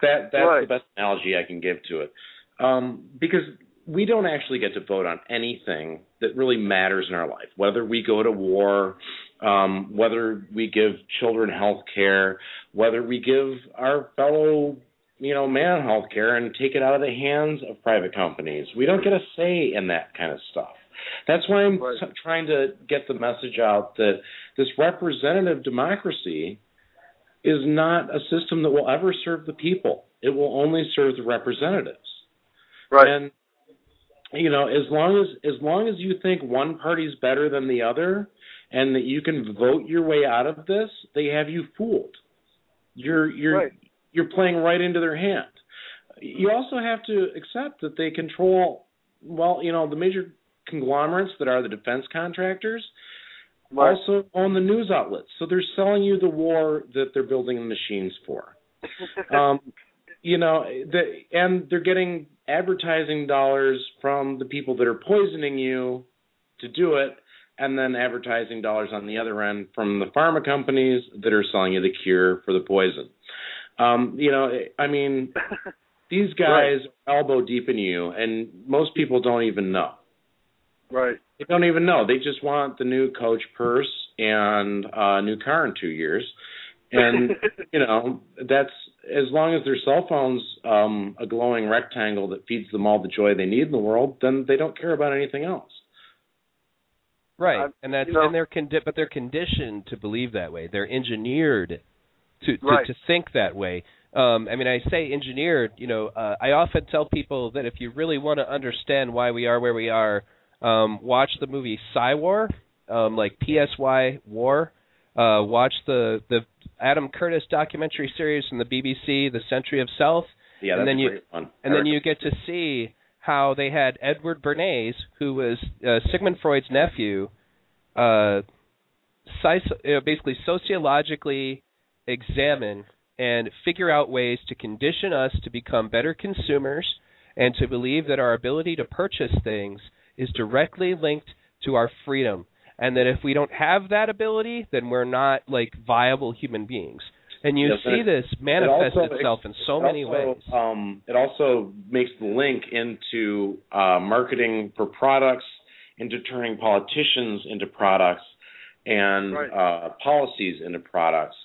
that that's right. the best analogy I can give to it, um, because we don't actually get to vote on anything that really matters in our life. Whether we go to war, um, whether we give children health care, whether we give our fellow you know, man health care and take it out of the hands of private companies. We don't get a say in that kind of stuff. That's why I'm right. trying to get the message out that this representative democracy is not a system that will ever serve the people. It will only serve the representatives. Right. And you know, as long as as long as you think one party's better than the other and that you can vote your way out of this, they have you fooled. You're you're right. you're playing right into their hand. You also have to accept that they control well, you know, the major conglomerates that are the defense contractors right. also own the news outlets. So they're selling you the war that they're building the machines for. um, you know, the, and they're getting advertising dollars from the people that are poisoning you to do it, and then advertising dollars on the other end from the pharma companies that are selling you the cure for the poison. Um, you know, I mean, these guys right. elbow deep in you, and most people don't even know. Right. They don't even know. They just want the new coach purse and a new car in two years. And you know, that's as long as their cell phone's um a glowing rectangle that feeds them all the joy they need in the world, then they don't care about anything else. Right. Uh, and that's you know, and they're condi- but they're conditioned to believe that way. They're engineered to to, right. to think that way. Um, I mean, I say engineered. You know, uh, I often tell people that if you really want to understand why we are where we are, um, watch the movie Psy-War, um, like PSY War. Uh, watch the the Adam Curtis documentary series from the BBC, The Century of Self. Yeah, and then you and then you get to see how they had Edward Bernays, who was uh, Sigmund Freud's nephew, uh, basically sociologically examine and figure out ways to condition us to become better consumers and to believe that our ability to purchase things is directly linked to our freedom and that if we don't have that ability then we're not like viable human beings and you yes, see it, this manifest it also, itself in so it many also, ways um, it also makes the link into uh, marketing for products into turning politicians into products and right. uh, policies into products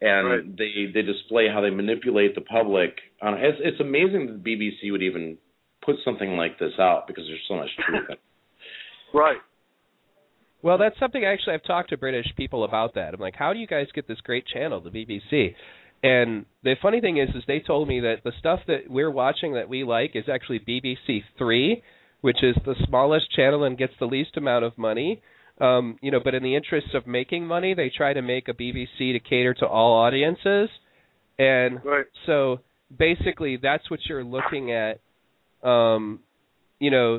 and right. they they display how they manipulate the public. Uh, it's, it's amazing that the BBC would even put something like this out because there's so much truth in it. Right. Well, that's something actually I've talked to British people about that. I'm like, how do you guys get this great channel, the BBC? And the funny thing is, is they told me that the stuff that we're watching that we like is actually BBC Three, which is the smallest channel and gets the least amount of money. Um, you know, but in the interest of making money, they try to make a BBC to cater to all audiences. And right. so basically that's what you're looking at um, you know,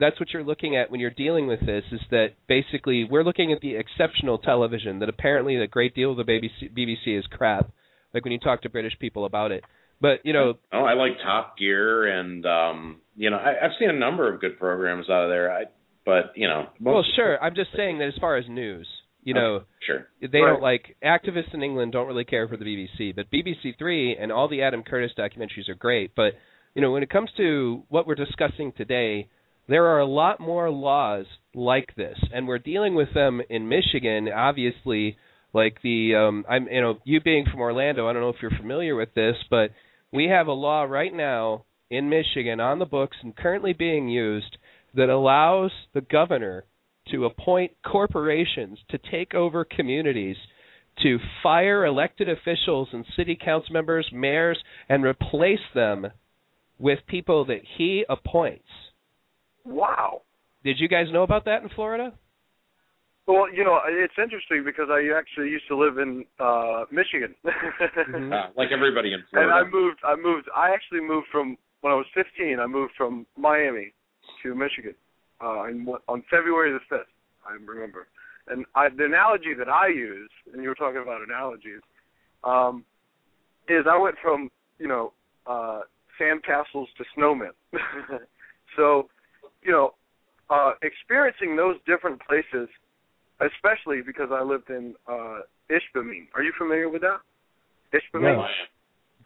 that's what you're looking at when you're dealing with this is that basically we're looking at the exceptional television that apparently a great deal of the BBC, BBC is crap. Like when you talk to British people about it, but you know, oh, I like Top Gear, and um, you know, I, I've seen a number of good programs out of there. I, but you know, well, sure. I'm just saying that as far as news, you know, okay, sure, they right. don't like activists in England don't really care for the BBC, but BBC Three and all the Adam Curtis documentaries are great. But you know, when it comes to what we're discussing today, there are a lot more laws like this, and we're dealing with them in Michigan. Obviously, like the um, I'm you know, you being from Orlando, I don't know if you're familiar with this, but we have a law right now in Michigan on the books and currently being used that allows the governor to appoint corporations to take over communities to fire elected officials and city council members, mayors, and replace them with people that he appoints. Wow. Did you guys know about that in Florida? Well, you know, it's interesting because I actually used to live in uh Michigan. mm-hmm. uh, like everybody in Florida. And I moved I moved I actually moved from when I was 15, I moved from Miami to Michigan. Uh in, on February the 5th, I remember. and I, the analogy that I use, and you were talking about analogies, um, is I went from you know uh, sandcastles to snowmen. so, you know, uh, experiencing those different places, especially because I lived in uh, Ishpeming. Are you familiar with that? Ishpeming. No.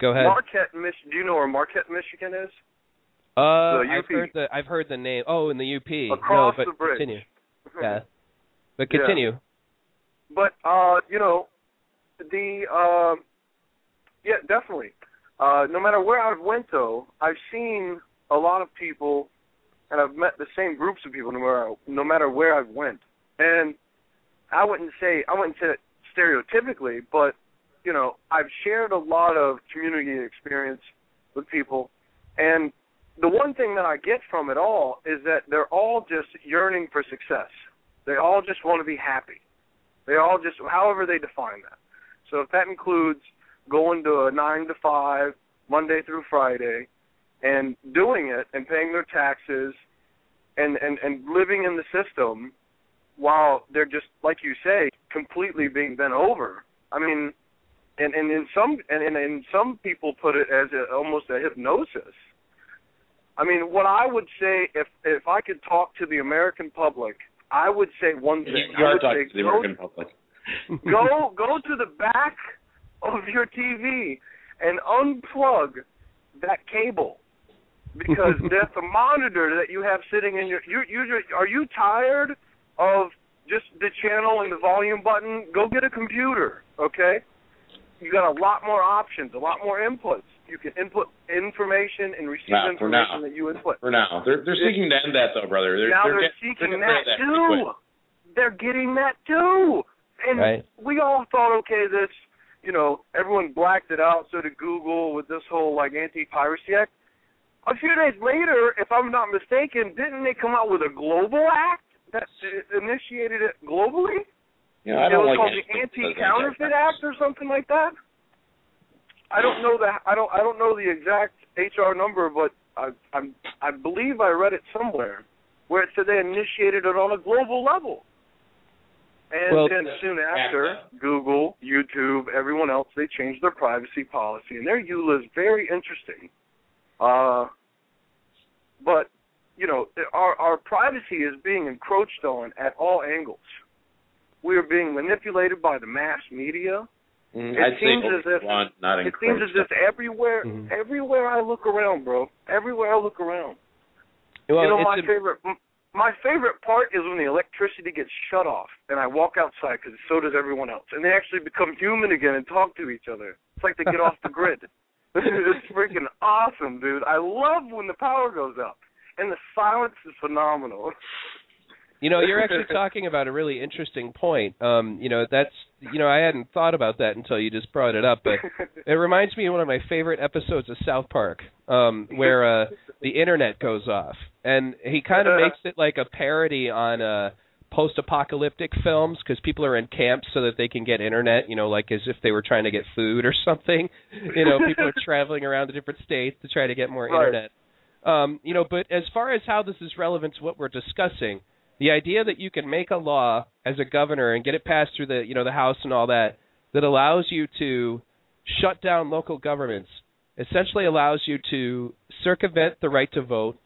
Go ahead. Marquette, Mich- Do you know where Marquette, Michigan is? Uh, I've heard the I've heard the name. Oh, in the UP. Across no, but the bridge. continue. Yeah, but Yeah. continue. But uh, you know, the uh, yeah, definitely. Uh, no matter where I've went though, I've seen a lot of people, and I've met the same groups of people no matter no matter where I've went. And I wouldn't say I wouldn't say it stereotypically, but you know, I've shared a lot of community experience with people, and the one thing that I get from it all is that they're all just yearning for success. They all just want to be happy. They all just, however they define that. So if that includes going to a nine to five, Monday through Friday, and doing it and paying their taxes, and and and living in the system, while they're just like you say, completely being bent over. I mean, and and in some and and, and some people put it as a, almost a hypnosis. I mean, what I would say if if I could talk to the American public, I would say one thing. You are talking say to the go American public. go go to the back of your TV and unplug that cable because that the monitor that you have sitting in your you you are you tired of just the channel and the volume button? Go get a computer, okay? You got a lot more options, a lot more inputs. You can input information and receive Now, information now. that you input. For now, they're they're seeking to end that though, brother. They're, now they're, they're, get- seeking getting that, rid too. They're getting that too. And Right. we all thought, okay, this, you know, everyone blacked it out. So did Google with this whole like anti-piracy act. A few days later, if I'm not mistaken, didn't they come out with a global act that initiated it globally? Yeah, I don't was like called the anything that says Anti-Counterfeit. Act or something like that. I don't know the I don't I don't know the exact HR number, but I I'm I believe I read it somewhere where it said they initiated it on a global level. And Well- then soon after, Google, YouTube, everyone else, they changed their privacy policy, and their EULA is very interesting. Uh, but you know, our our privacy is being encroached on at all angles. We are being manipulated by the mass media. Mm, It I'd say seems as if- overrun, not It seems as if everywhere, Mhm. everywhere I look around, bro, everywhere I look around. Well, you know, my a- favorite, my favorite part is when the electricity gets shut off, and I walk outside because so does everyone else, and they actually become human again and talk to each other. It's like they get off the grid. it's freaking awesome, dude. I love when the power goes up, and the silence is phenomenal. You know, you're actually talking about a really interesting point. Um, you know, that's you know, I hadn't thought about that until you just brought it up, but it reminds me of one of my favorite episodes of South Park, um, where uh the internet goes off. And he kind of makes it like a parody on uh post-apocalyptic films because people are in camps so that they can get internet, you know, like as if they were trying to get food or something. You know, people are traveling around to different states to try to get more Right. internet. Um, you know, but as far as how this is relevant to what we're discussing, the idea that you can make a law as a governor and get it passed through the you know the House and all that that allows you to shut down local governments essentially allows you to circumvent the right to vote.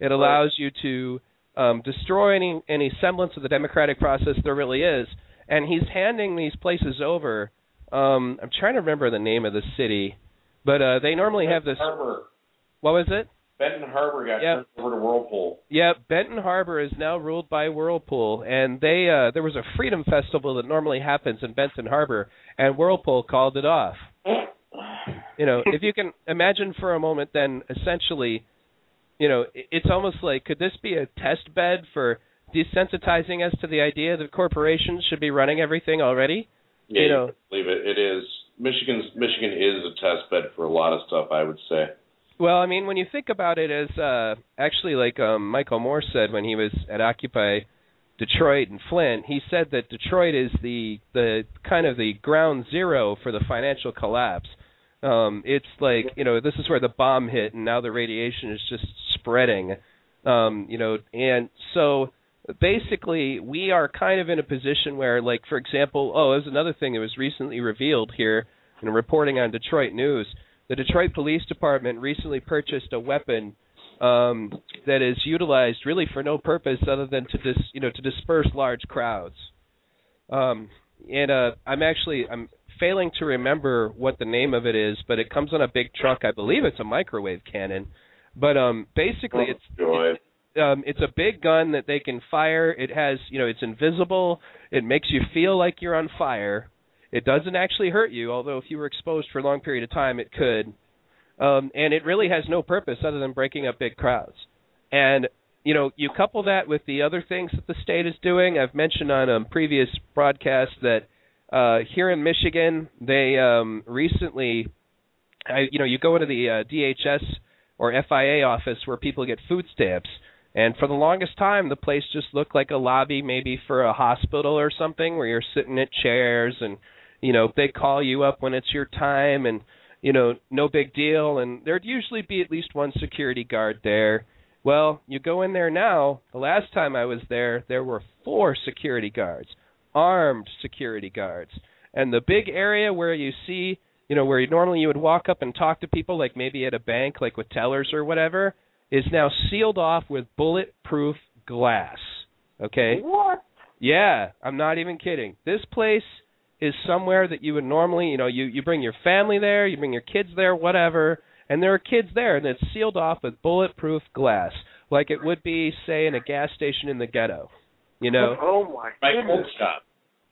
It allows you to um, destroy any any semblance of the democratic process there really is. And he's handing these places over. Um, I'm trying to remember the name of the city, but uh, they normally have this. Harbor. What was it? Benton Harbor got Yeah. turned over to Whirlpool. Yeah, Benton Harbor is now ruled by Whirlpool, and they uh, there was a freedom festival that normally happens in Benton Harbor, and Whirlpool called it off. You know, if you can imagine for a moment, then essentially, you know, it's almost like could this be a test bed for desensitizing us to the idea that corporations should be running everything already? Yeah, You know- believe it. It is. Michigan's Michigan is a test bed for a lot of stuff. I would say. Well, I mean, when you think about it, as uh, actually like um, Michael Moore said when he was at Occupy Detroit and Flint, he said that Detroit is the the kind of the ground zero for the financial collapse. Um, it's like you know this is where the bomb hit, and now the radiation is just spreading. Um, you know, and so basically we are kind of in a position where, like, for example, oh, there's another thing that was recently revealed here in reporting on Detroit News. The Detroit Police Department recently purchased a weapon um, that is utilized really for no purpose other than to dis, you know to disperse large crowds. Um, and uh, I'm actually I'm failing to remember what the name of it is, but it comes on a big truck. I believe it's a microwave cannon. But um, basically, it's, it's um, it's a big gun that they can fire. It has you know it's invisible. It makes you feel like you're on fire. It doesn't actually hurt you, although if you were exposed for a long period of time, it could. Um, and it really has no purpose other than breaking up big crowds. And you know, you couple that with the other things that the state is doing. I've mentioned on a previous broadcast that uh, here in Michigan, they um, recently, I, you know, you go into the uh, DHS or FIA office where people get food stamps, and for the longest time, the place just looked like a lobby, maybe for a hospital or something, where you're sitting at chairs and, you know, they call you up when it's your time, and you know, no big deal. And there'd usually be at least one security guard there well, you go in there now. The last time I was there, there were four security guards, armed security guards. And the big area where you see, you know, where you, normally you would walk up and talk to people, like maybe at a bank, like with tellers or whatever, is now sealed off with bulletproof glass. Okay? What? Yeah, I'm not even kidding. This place is somewhere that you would normally, you know, you you bring your family there, you bring your kids there, whatever and there are kids there, and it's sealed off with bulletproof glass, like it would be, say, in a gas station in the ghetto. You know? Oh my goodness! Stop.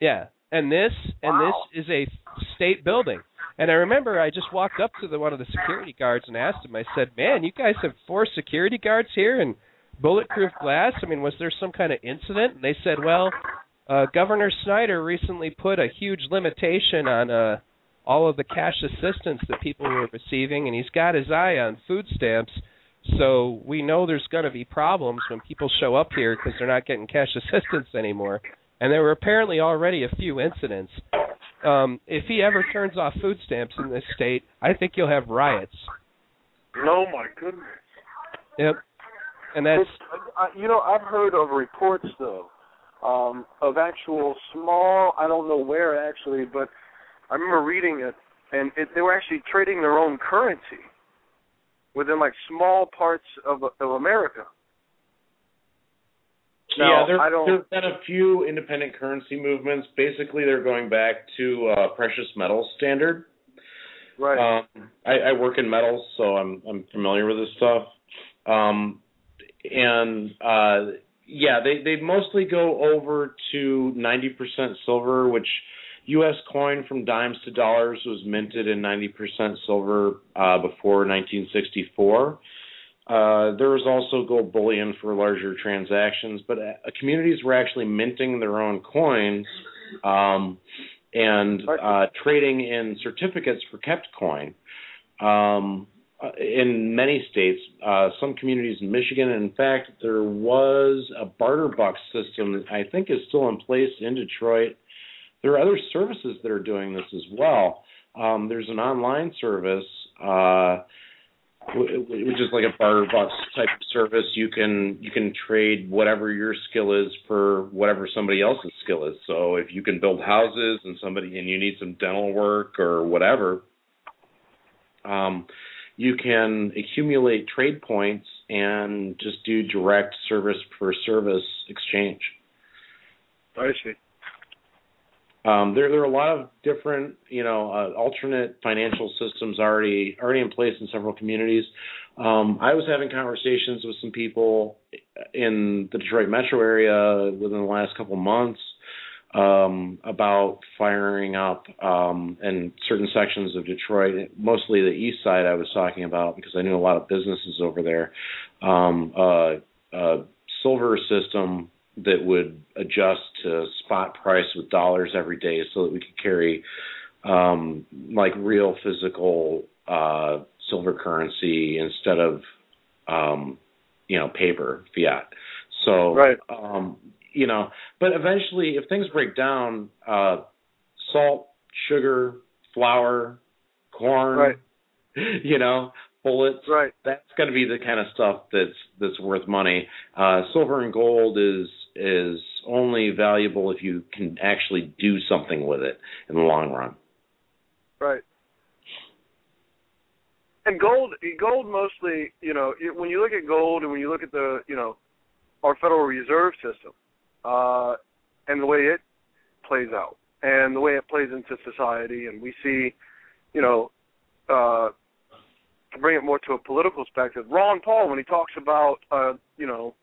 Yeah, and this and wow. this is a state building. And I remember I just walked up to the one of the security guards and asked him. I said, "Man, you guys have four security guards here and bulletproof glass. I mean, was there some kind of incident?" And they said, "Well, uh, Governor Snyder recently put a huge limitation on uh, all of the cash assistance that people were receiving, and he's got his eye on food stamps. So we know there's going to be problems when people show up here because they're not getting cash assistance anymore. And there were apparently already a few incidents. Um, if he ever turns off food stamps in this state, I think you'll have riots. Oh my goodness. Yep. And that's you know I've heard of reports though um, of actual small I don't know where actually, but I remember reading it, and it, they were actually trading their own currency within like small parts of of America. Now, yeah, there, there've been a few independent currency movements. Basically, they're going back to uh, precious metals standard. Right. Um, I, I work in metals, so I'm I'm familiar with this stuff. Um, and uh, yeah, they they mostly go over to 90% silver, which U.S. coin from dimes to dollars was minted in 90% silver uh, before 1964. Uh, there was also gold bullion for larger transactions, but uh, communities were actually minting their own coins um, and uh, trading in certificates for kept coin. Um, uh, in many states, uh, some communities in Michigan, in fact, there was a barter box system that I think is still in place in Detroit there are other services that are doing this as well. Um, there's an online service, uh, which is like a barter box type of service. You can you can trade whatever your skill is for whatever somebody else's skill is. So if you can build houses and somebody and you need some dental work or whatever, um, you can accumulate trade points and just do direct service for service exchange. I see. Um, there, there are a lot of different, you know, uh, alternate financial systems already already in place in several communities. Um, I was having conversations with some people in the Detroit metro area within the last couple months um, about firing up um, in certain sections of Detroit, mostly the east side. I was talking about because I knew a lot of businesses over there. Um, uh, uh, silver system that would adjust to spot price with dollars every day so that we could carry um, like real physical uh, silver currency instead of um, you know paper fiat. So right. um, you know, but eventually, if things break down, uh, salt, sugar, flour, corn, right. you know, bullets. Right. That's going to be the kind of stuff that's that's worth money. Uh, silver and gold is is only valuable if you can actually do something with it in the long run. Right. And gold, gold mostly, you know, when you look at gold and when you look at the, you know, our Federal Reserve System, uh, and the way it plays out, and the way it plays into society, and we see, you know, uh, to bring it more to a political perspective, Ron Paul when he talks about, uh, you know,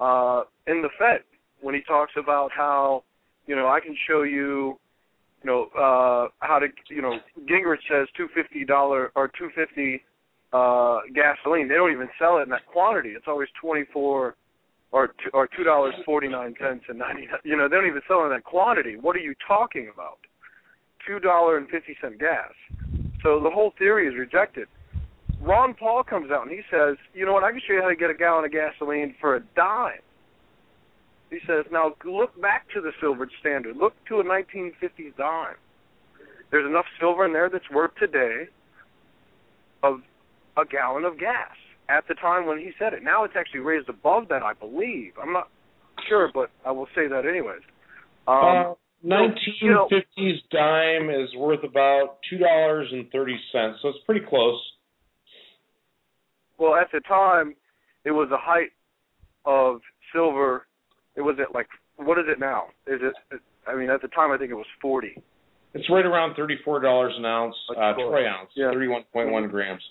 uh, in the Fed, when he talks about how, you know, I can show you, you know, uh, how to, you know, Gingrich says two fifty dollar or two fifty uh, gasoline. They don't even sell it in that quantity. It's always twenty four or two, or two dollars forty nine cents and ninety. You know, they don't even sell it in that quantity. What are you talking about? Two dollar and fifty cent gas. So the whole theory is rejected. Ron Paul comes out and he says, you know what? I can show you how to get a gallon of gasoline for a dime. He says, now look back to the silver standard. Look to a 1950s dime. There's enough silver in there that's worth today of a gallon of gas at the time when he said it. Now it's actually raised above that, I believe. I'm not sure, but I will say that anyways. Um, uh, 1950s dime is worth about two dollars and thirty cents, so it's pretty close. Well, at the time, it was the height of silver. It was at like what is it now? Is it? I mean, at the time, I think it was forty. It's right around thirty-four dollars an ounce, uh, troy ounce, yeah. thirty-one point one grams.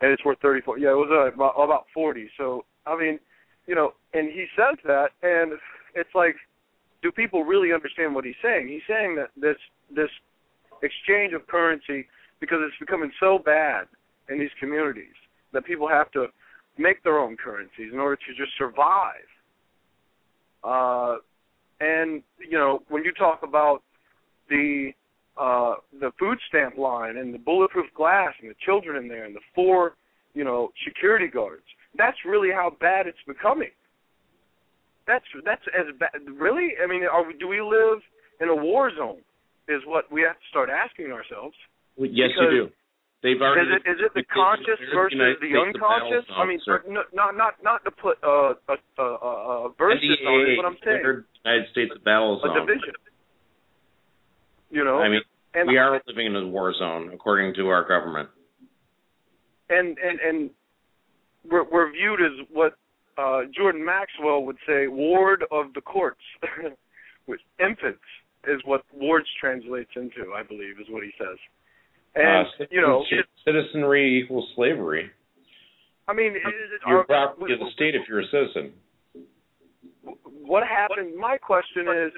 And it's worth thirty-four. Yeah, it was uh, about, about forty. So I mean, you know, and he says that, and it's like, do people really understand what he's saying? He's saying that this this exchange of currency because it's becoming so bad in these communities that people have to make their own currencies in order to just survive. Uh, and you know, when you talk about the uh, the food stamp line and the bulletproof glass and the children in there and the four, you know, security guards, that's really how bad it's becoming. That's that's as bad. Really, I mean, are we, do we live in a war zone? Is what we have to start asking ourselves. Yes, because you do. They've already. Is it is it the conscious versus the unconscious? I mean, not not not to put uh, a a, a versus NDAA, on it, What I'm saying United States battle zone. a division. You know, I mean, and we are living in a war zone according to our government. and and and we're we're viewed as what uh Jordan Maxwell would say, ward of the courts, which infants is what wards translates into. I believe is what he says. And uh, you know, citizenry equals slavery. I mean, You're property of the state if you're a citizen. what happened? My question is,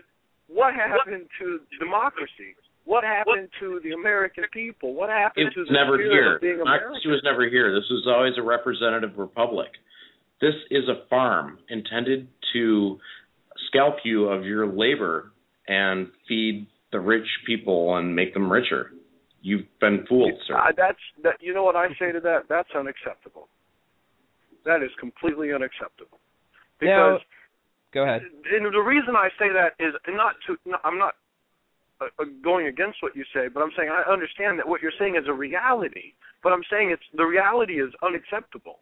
what happened to democracy? What happened to the American people? What happened It to was the never here. Democracy was never here. This was always a representative republic. This is a farm intended to scalp you of your labor and feed the rich people and make them richer. You've been fooled, sir. Uh, that's that. You know what I say to that? That's unacceptable. That is completely unacceptable. Now- Because Go ahead. and the reason I say that is not to. No, I'm not uh, uh, going against what you say, but I'm saying I understand that what you're saying is a reality. But I'm saying it's the reality is unacceptable.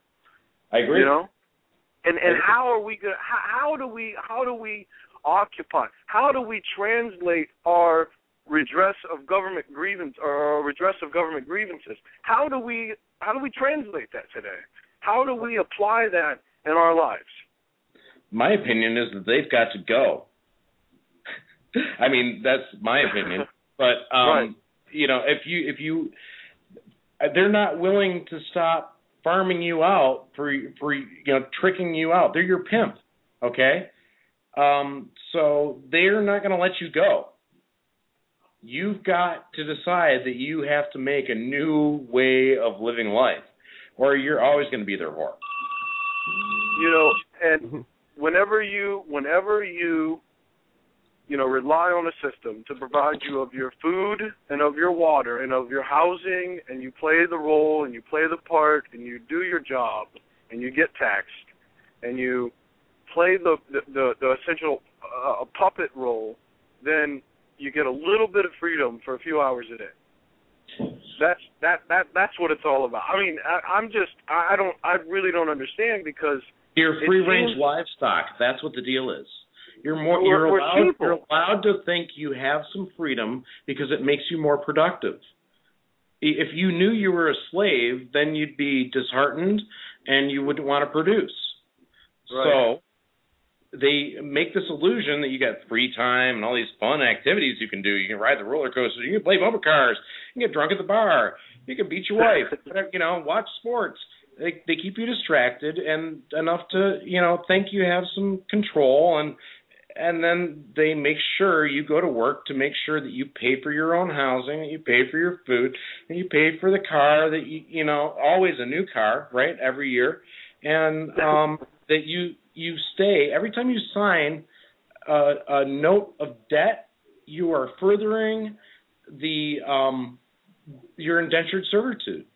I agree. You know, and and how are we going? How, how do we? How do we occupy? How do we translate our redress of government grievance or redress of government grievances? How do we? How do we translate that today? How do we apply that in our lives? my opinion is that they've got to go. I mean, that's my opinion. But um Right. you know, if you if you they're not willing to stop farming you out for for you know tricking you out. They're your pimp, okay? Um so they're not going to let you go. You've got to decide that you have to make a new way of living life or you're always going to be their whore. You know, and whenever you whenever you you know rely on a system to provide you of your food and of your water and of your housing and you play the role and you play the part and you do your job and you get taxed and you play the the the, the essential uh, puppet role then you get a little bit of freedom for a few hours a day that's that that that's what it's all about. I mean, I, I'm just I I don't I really don't understand because You're free range seems- livestock. That's what the deal is. You're more you're we're allowed you're allowed to think you have some freedom because it makes you more productive. If you knew you were a slave, then you'd be disheartened and you wouldn't want to produce. Right. So they make this illusion that you got free time and all these fun activities you can do. You can ride the roller coaster, you can play bumper cars, you can get drunk at the bar, you can beat your wife, you know, watch sports. They they keep you distracted and enough to you know think you have some control and and then they make sure you go to work to make sure that you pay for your own housing, that you pay for your food, and you pay for the car that you you know always a new car right every year, and um that you you stay every time you sign a, a note of debt, you are furthering the um your indentured servitude.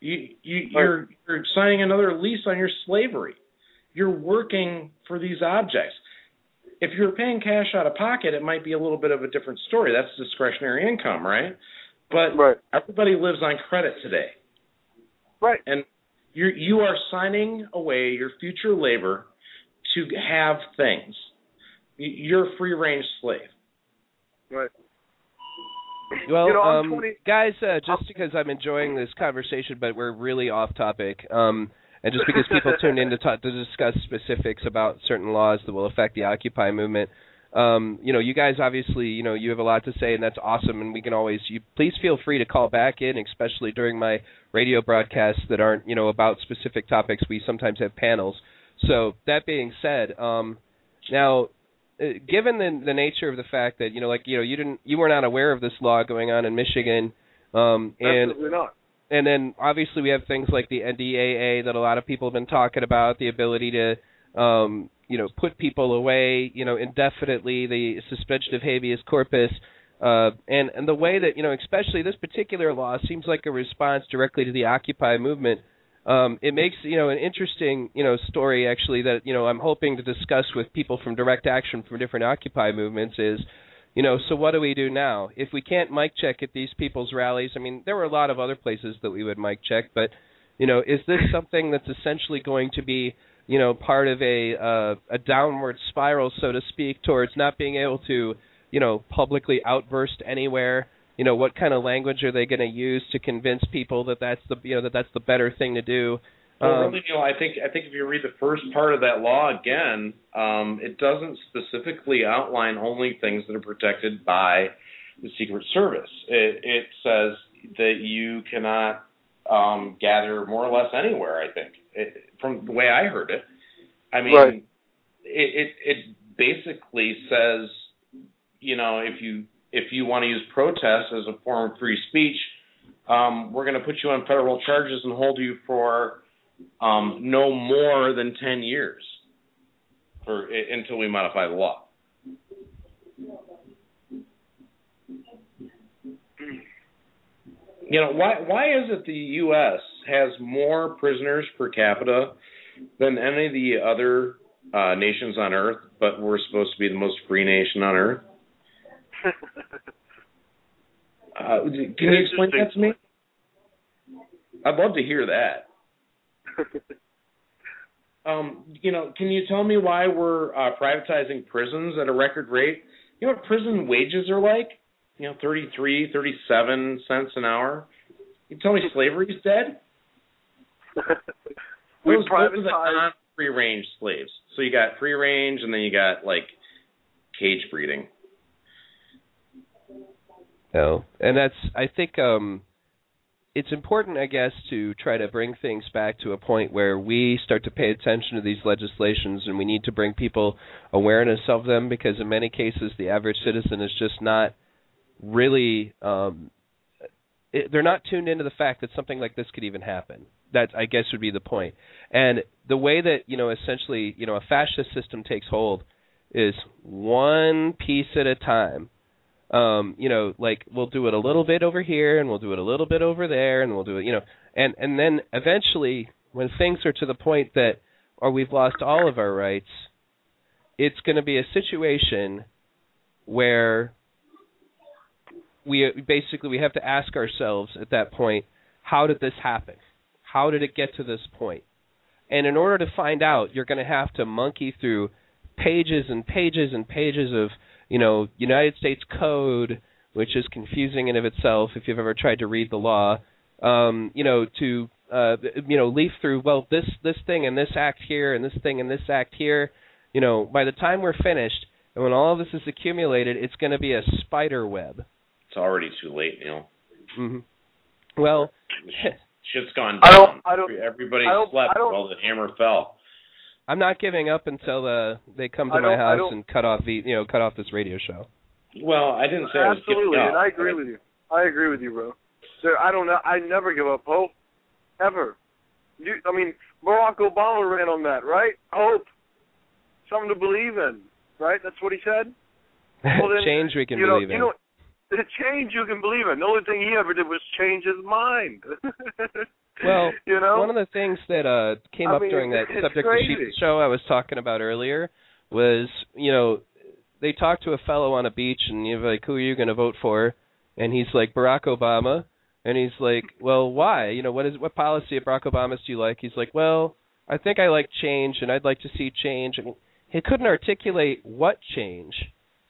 You you you're you're signing another lease on your slavery. You're working for these objects. If you're paying cash out of pocket, it might be a little bit of a different story. That's discretionary income, right? But right everybody lives on credit today. right And you you are signing away your future labor to have things. You're a free range slave. right. Well, You know, um, 20 guys, uh, just because I'm enjoying this conversation, but we're really off topic, um, and just because people tuned in to talk, to discuss specifics about certain laws that will affect the Occupy movement, um, you know, you guys obviously, you know, you have a lot to say, and that's awesome. And we can always, you please feel free to call back in, especially during my radio broadcasts that aren't, you know, about specific topics. We sometimes have panels. So that being said, um, now uh, given the the nature of the fact that you know like you know you didn't you were not aware of this law going on in Michigan um and Absolutely not. and then obviously we have things like the NDAA that a lot of people have been talking about the ability to um you know put people away you know indefinitely the suspension of habeas corpus uh and and the way that you know especially this particular law seems like a response directly to the occupy movement um, it makes you know an interesting you know story actually that you know I'm hoping to discuss with people from direct action from different Occupy movements is you know so what do we do now? If we can't mic check at these people's rallies I mean there were a lot of other places that we would mic check but you know is this something that's essentially going to be you know part of a uh, a downward spiral so to speak towards not being able to you know publicly outburst anywhere you know what kind of language are they going to use to convince people that that's the you know that that's the better thing to do Well, Um, really, Neil, I think I think if you read the first part of that law again, um, it doesn't specifically outline only things that are protected by the Secret Service. It, it says that you cannot um, gather more or less anywhere. I think it, from the way I heard it. I mean, Right. it, it it basically says, you know, if you if you want to use protest as a form of free speech, um, we're going to put you on federal charges and hold you for um, no more than 10 years for until we modify the law. You know why? Why is it the U.S. has more prisoners per capita than any of the other uh, nations on Earth, but we're supposed to be the most free nation on Earth? Uh, can you explain that to me? I'd love to hear that. Um, you know, can you tell me why we're uh, privatizing prisons at a record rate? You know what prison wages are like? You know, thirty-three, thirty-seven cents an hour. You tell me slavery's dead? we Those, those are the non-free range slaves. So you got free range, and then you got like cage breeding. No, and that's I think um, it's important, I guess, to try to bring things back to a point where we start to pay attention to these legislations, and we need to bring people awareness of them because in many cases the average citizen is just not really um, it, they're not tuned into the fact that something like this could even happen. That I guess would be the point. And the way that you know essentially you know a fascist system takes hold is one piece at a time um you know like we'll do it a little bit over here and we'll do it a little bit over there and we'll do it you know and and then eventually when things are to the point that or we've lost all of our rights it's going to be a situation where we basically we have to ask ourselves at that point, how did this happen? How did it get to this point? And in order to find out, you're going to have to monkey through pages and pages and pages of, you know, United States code, which is confusing in of itself if you've ever tried to read the law. Um, you know, to uh, you know, leaf through well this this thing and this act here and this thing and this act here. You know, by the time we're finished and when all of this is accumulated, it's going to be a spider web. It's already too late, Neil. Mm-hmm. Well, shit's gone down. I don't. I don't. Everybody I don't, slept I don't, while the hammer fell. I'm not giving up until uh, they come to I my house and cut off the you know cut off this radio show. Well, I didn't say I was giving Absolutely, up. and I agree with you. I agree with you, bro. There, I don't know. I never give up hope, ever. You, I mean, Barack Obama ran on that, right? Hope, something to believe in, right? That's what he said. Well, then, Change we can you know, believe you know, the change you can believe in. The only thing he ever did was change his mind. Well, you know, One of the things that uh came I up mean, during that subject show I was talking about earlier was, you know, they talked to a fellow on a beach and you're like, Who are you gonna vote for? And he's like, Barack Obama and he's like, Well, why? You know, what is what policy of Barack Obama's do you like? He's like, Well, I think I like change and I'd like to see change. I mean, he couldn't articulate what change.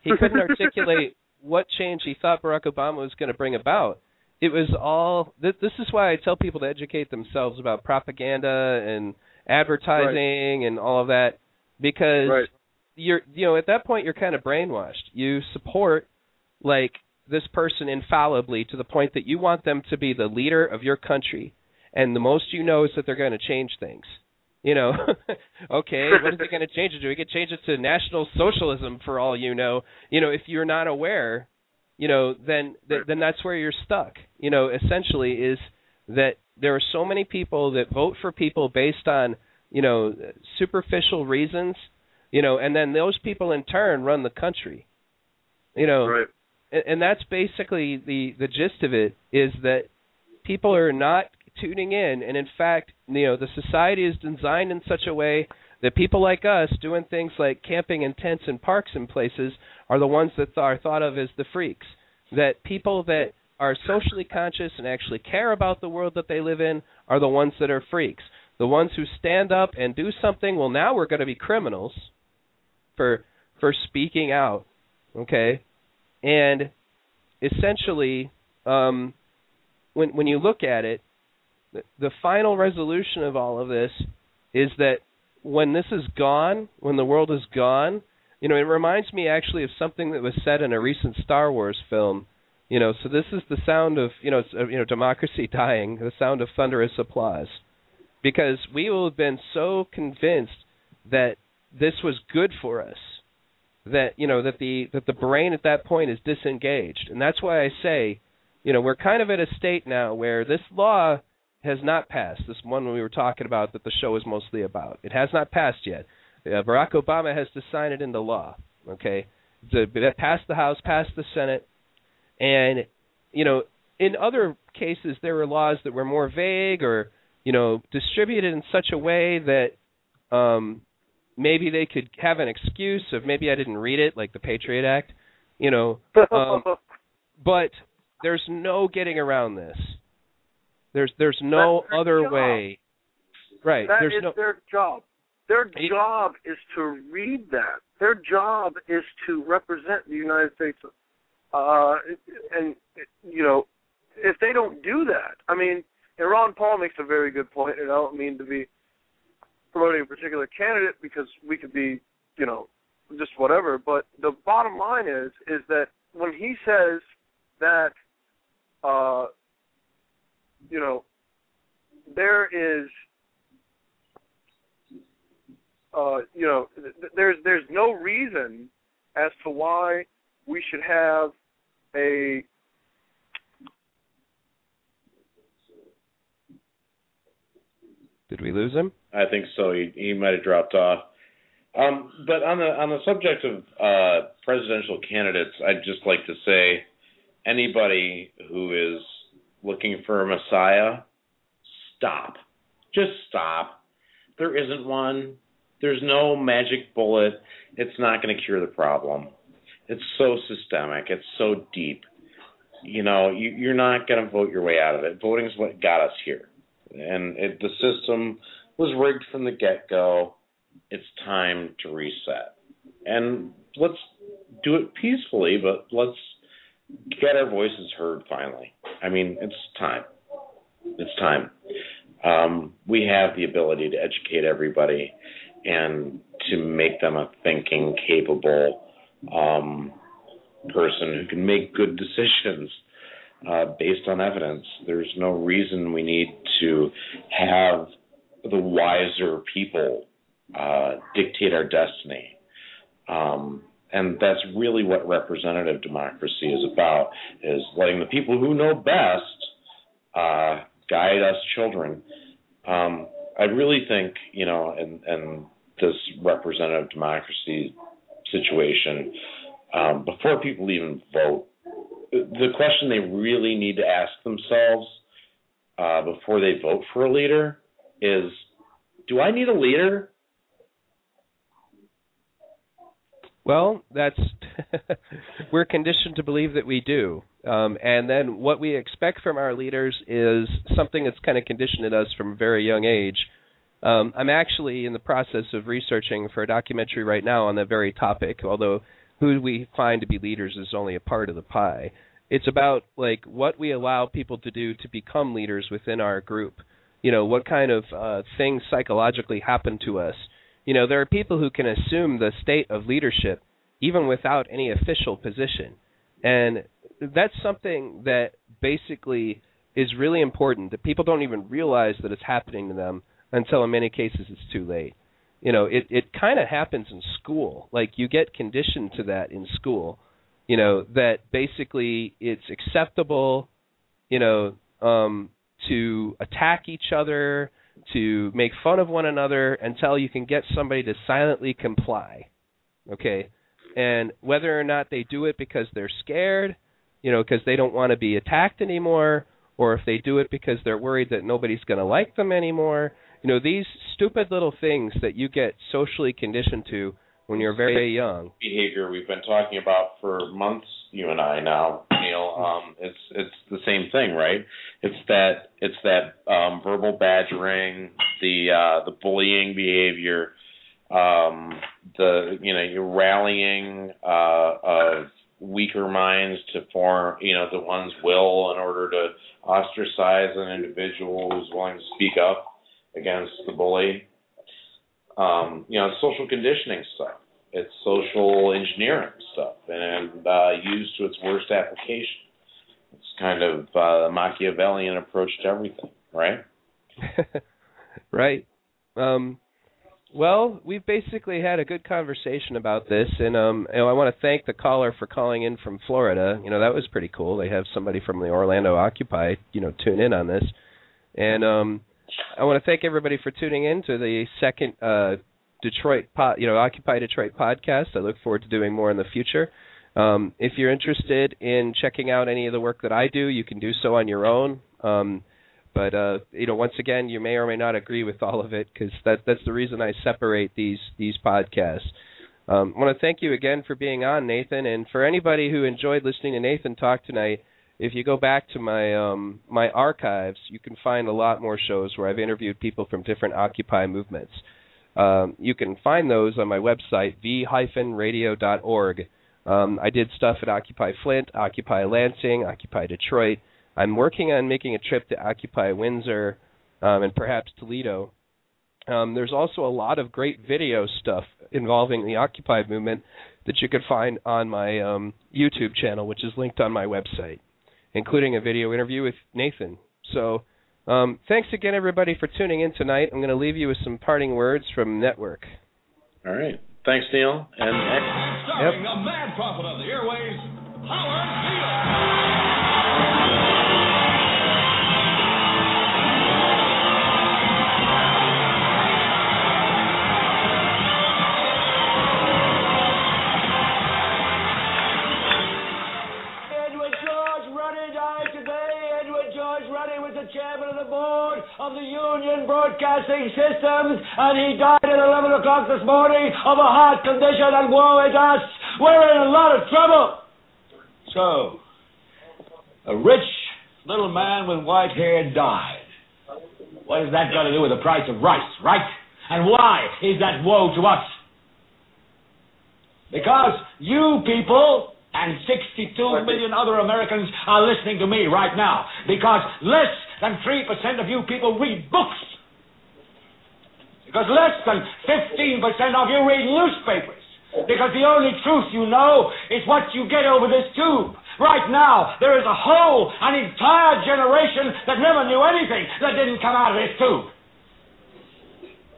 He couldn't articulate what change he thought Barack Obama was going to bring about. It was all. Th- this is why I tell people to educate themselves about propaganda and advertising and all of that, because right. you're, you know, at that point you're kind of brainwashed. You support like this person infallibly to the point that you want them to be the leader of your country, and the most you know is that they're going to change things. You know, okay, what is it going to change it to? We could change it to national socialism for all you know. You know, if you're not aware, you know, then th- then that's where you're stuck. You know, essentially is that there are so many people that vote for people based on you know superficial reasons. You know, and then those people in turn run the country. You know, Right. and, and that's basically the the gist of it is that people are not tuning in and in fact you know the society is designed in such a way that people like us doing things like camping in tents in parks and places are the ones that are thought of as the freaks. That people that are socially conscious and actually care about the world that they live in are the ones that are freaks. The ones who stand up and do something well now we're going to be criminals for for speaking out okay? And essentially um when when you look at it the, the final resolution of all of this is that when this is gone when the world is gone you know it reminds me actually of something that was said in a recent Star Wars film. You know so this is the sound of you know uh, you know democracy dying the sound of thunderous applause. Because we will have been so convinced that this was good for us that you know that the that the brain at that point is disengaged. And that's why I say you know we're kind of at a state now where this law has not passed this one we were talking about that the show is mostly about it has not passed yet uh, Barack Obama has to sign it into law okay that passed the House passed the Senate and you know in other cases there were laws that were more vague or you know distributed in such a way that um maybe they could have an excuse of maybe I didn't read it, like the Patriot Act, you know. Um, but there's no getting around this. There's there's no other job. way. Right. That there's is no their job. Their It- job is to read that. Their job is to represent the United States. Uh, and you know, if they don't do that, I mean, and Ron Paul makes a very good point, and I don't mean to be promoting a particular candidate because we could be, you know, just whatever. But the bottom line is, is that when he says that, uh, you know, there is uh, you know, th- th- there's there's no reason as to why we should have a Did we lose him? I think so. He he might have dropped off. Um, but on the on the subject of uh, presidential candidates, I'd just like to say, anybody who is looking for a messiah, stop. Just stop. There isn't one. There's no magic bullet. It's not going to cure the problem. It's so systemic. It's so deep. you know, you, you're not going to vote your way out of it. Voting is what got us here, and it, the system was rigged from the get go. It's time to reset, and let's do it peacefully, but let's get our voices heard finally. I mean, it's time. It's time. Um, we have the ability to educate everybody and to make them a thinking, capable um, person who can make good decisions uh, based on evidence. There's no reason we need to have the wiser people uh, dictate our destiny. Um, and that's really what representative democracy is about: is letting the people who know best uh, guide us children. Um, I really think, you know, and and this representative democracy situation, um, before people even vote, the question they really need to ask themselves uh, before they vote for a leader is, do I need a leader? Well, that's we're conditioned to believe that we do, um, and then what we expect from our leaders is something that's kind of conditioned in us from a very young age. Um, I'm actually in the process of researching for a documentary right now on that very topic, although who we find to be leaders is only a part of the pie. It's about like what we allow people to do to become leaders within our group. You know, what kind of uh, things psychologically happen to us you know, there are people who can assume the state of leadership even without any official position. And that's something that basically is really important that people don't even realize that it's happening to them until in many cases it's too late. You know, it it kind of happens in school. Like you get conditioned to that in school. You know, that basically it's acceptable, you know, um to attack each other, to make fun of one another until you can get somebody to silently comply. Okay? And whether or not they do it because they're scared, you know, because they don't want to be attacked anymore, or if they do it because they're worried that nobody's going to like them anymore, you know, these stupid little things that you get socially conditioned to when you're very young. Behavior we've been talking about for months, you and I now, Neil. Um, it's it's the same thing, right? It's that it's that um, verbal badgering, the uh, the bullying behavior, um, the you know you're rallying uh, of weaker minds to form you know the one's will in order to ostracize an individual who's willing to speak up against the bully um, you know, social conditioning stuff. It's social engineering stuff, and uh, used to its worst application. It's kind of uh, a Machiavellian approach to everything, right? right. Um, well, we've basically had a good conversation about this, and um, you know, I want to thank the caller for calling in from Florida. You know, that was pretty cool. They have somebody from the Orlando Occupy, you know, tune in on this, and um, I want to thank everybody for tuning in to the second uh, Detroit, pod, you know, Occupy Detroit podcast. I look forward to doing more in the future. Um, if you're interested in checking out any of the work that I do, you can do so on your own. Um, but uh, you know, once again, you may or may not agree with all of it because that that's the reason I separate these these podcasts. Um, I want to thank you again for being on, Nathan, and for anybody who enjoyed listening to Nathan talk tonight if you go back to my um, my archives, you can find a lot more shows where I've interviewed people from different Occupy movements. Um, you can find those on my website v-radio.org. Um, I did stuff at Occupy Flint, Occupy Lansing, Occupy Detroit. I'm working on making a trip to Occupy Windsor um, and perhaps Toledo. Um, there's also a lot of great video stuff involving the Occupy movement that you can find on my um, YouTube channel, which is linked on my website including a video interview with Nathan. So, um, thanks again, everybody, for tuning in tonight. I'm going to leave you with some parting words from Network. All right. Thanks, Neil. And starring yep. a mad prophet of the airways, Howard Beale. Of the board of the Union Broadcasting Systems, and he died at 11 o'clock this morning of a heart condition, and woe is us. We're in a lot of trouble. So, A rich little man with white hair died. What has that got to do with the price of rice, right? And why is that woe to us? Because you people and 62 million other Americans are listening to me right now. Because less than 3% of you people read books. Because less than 15% of you read newspapers. Because the only truth you know is what you get over this tube. Right now, there is a whole, an entire generation that never knew anything that didn't come out of this tube.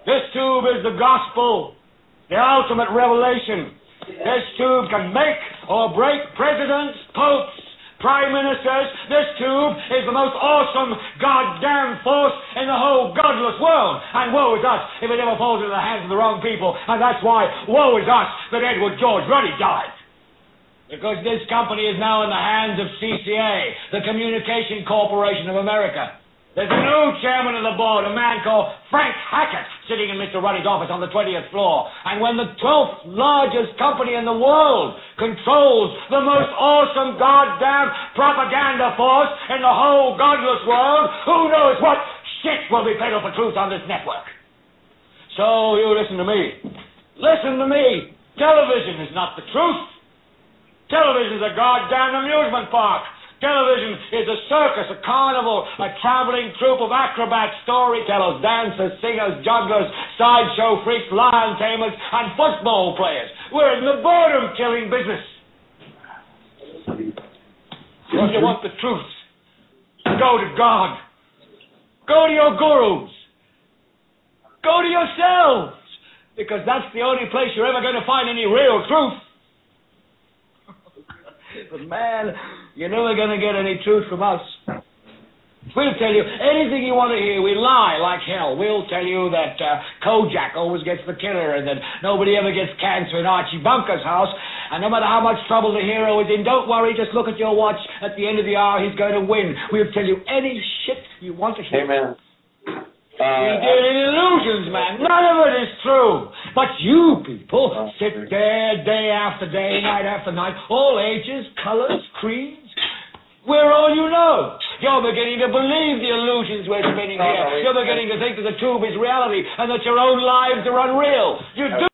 This tube is the gospel, the ultimate revelation. This tube can make or break presidents, popes, prime ministers. This tube is the most awesome goddamn force in the whole godless world. And woe is us if it ever falls into the hands of the wrong people. And that's why woe is us that Edward George Ruddy died. Because this company is now in the hands of CCA, the Communication Corporation of America. There's a new chairman of the board, a man called Frank Hackett, sitting in Mr. Ruddy's office on the 20th floor. And when the 12th largest company in the world controls the most awesome goddamn propaganda force in the whole godless world, who knows what shit will be peddled for truth on this network? So you listen to me. Listen to me. Television is not the truth. Television is a goddamn amusement park. Television is a circus, a carnival, a traveling troupe of acrobats, storytellers, dancers, singers, jugglers, sideshow freaks, lion tamers, and football players. We're in the boredom killing business. If you want the truth, go to God. Go to your gurus. Go to yourselves. Because that's the only place you're ever going to find any real truth. But man, you're never going to get any truth from us. We'll tell you anything you want to hear. We lie like hell. We'll tell you that uh, Kojak always gets the killer and that nobody ever gets cancer in Archie Bunker's house. And no matter how much trouble the hero is in, don't worry. Just look at your watch. At the end of the hour, he's going to win. We'll tell you any shit you want to hear. Hey, man. We Uh, deal in illusions, man. None of it is true. But you people Oh, sit there day after day, night after night, all ages, colors, creeds. We're all you know. You're beginning to believe the illusions we're spinning here. You're beginning to think that the tube is reality and that your own lives are unreal. You do.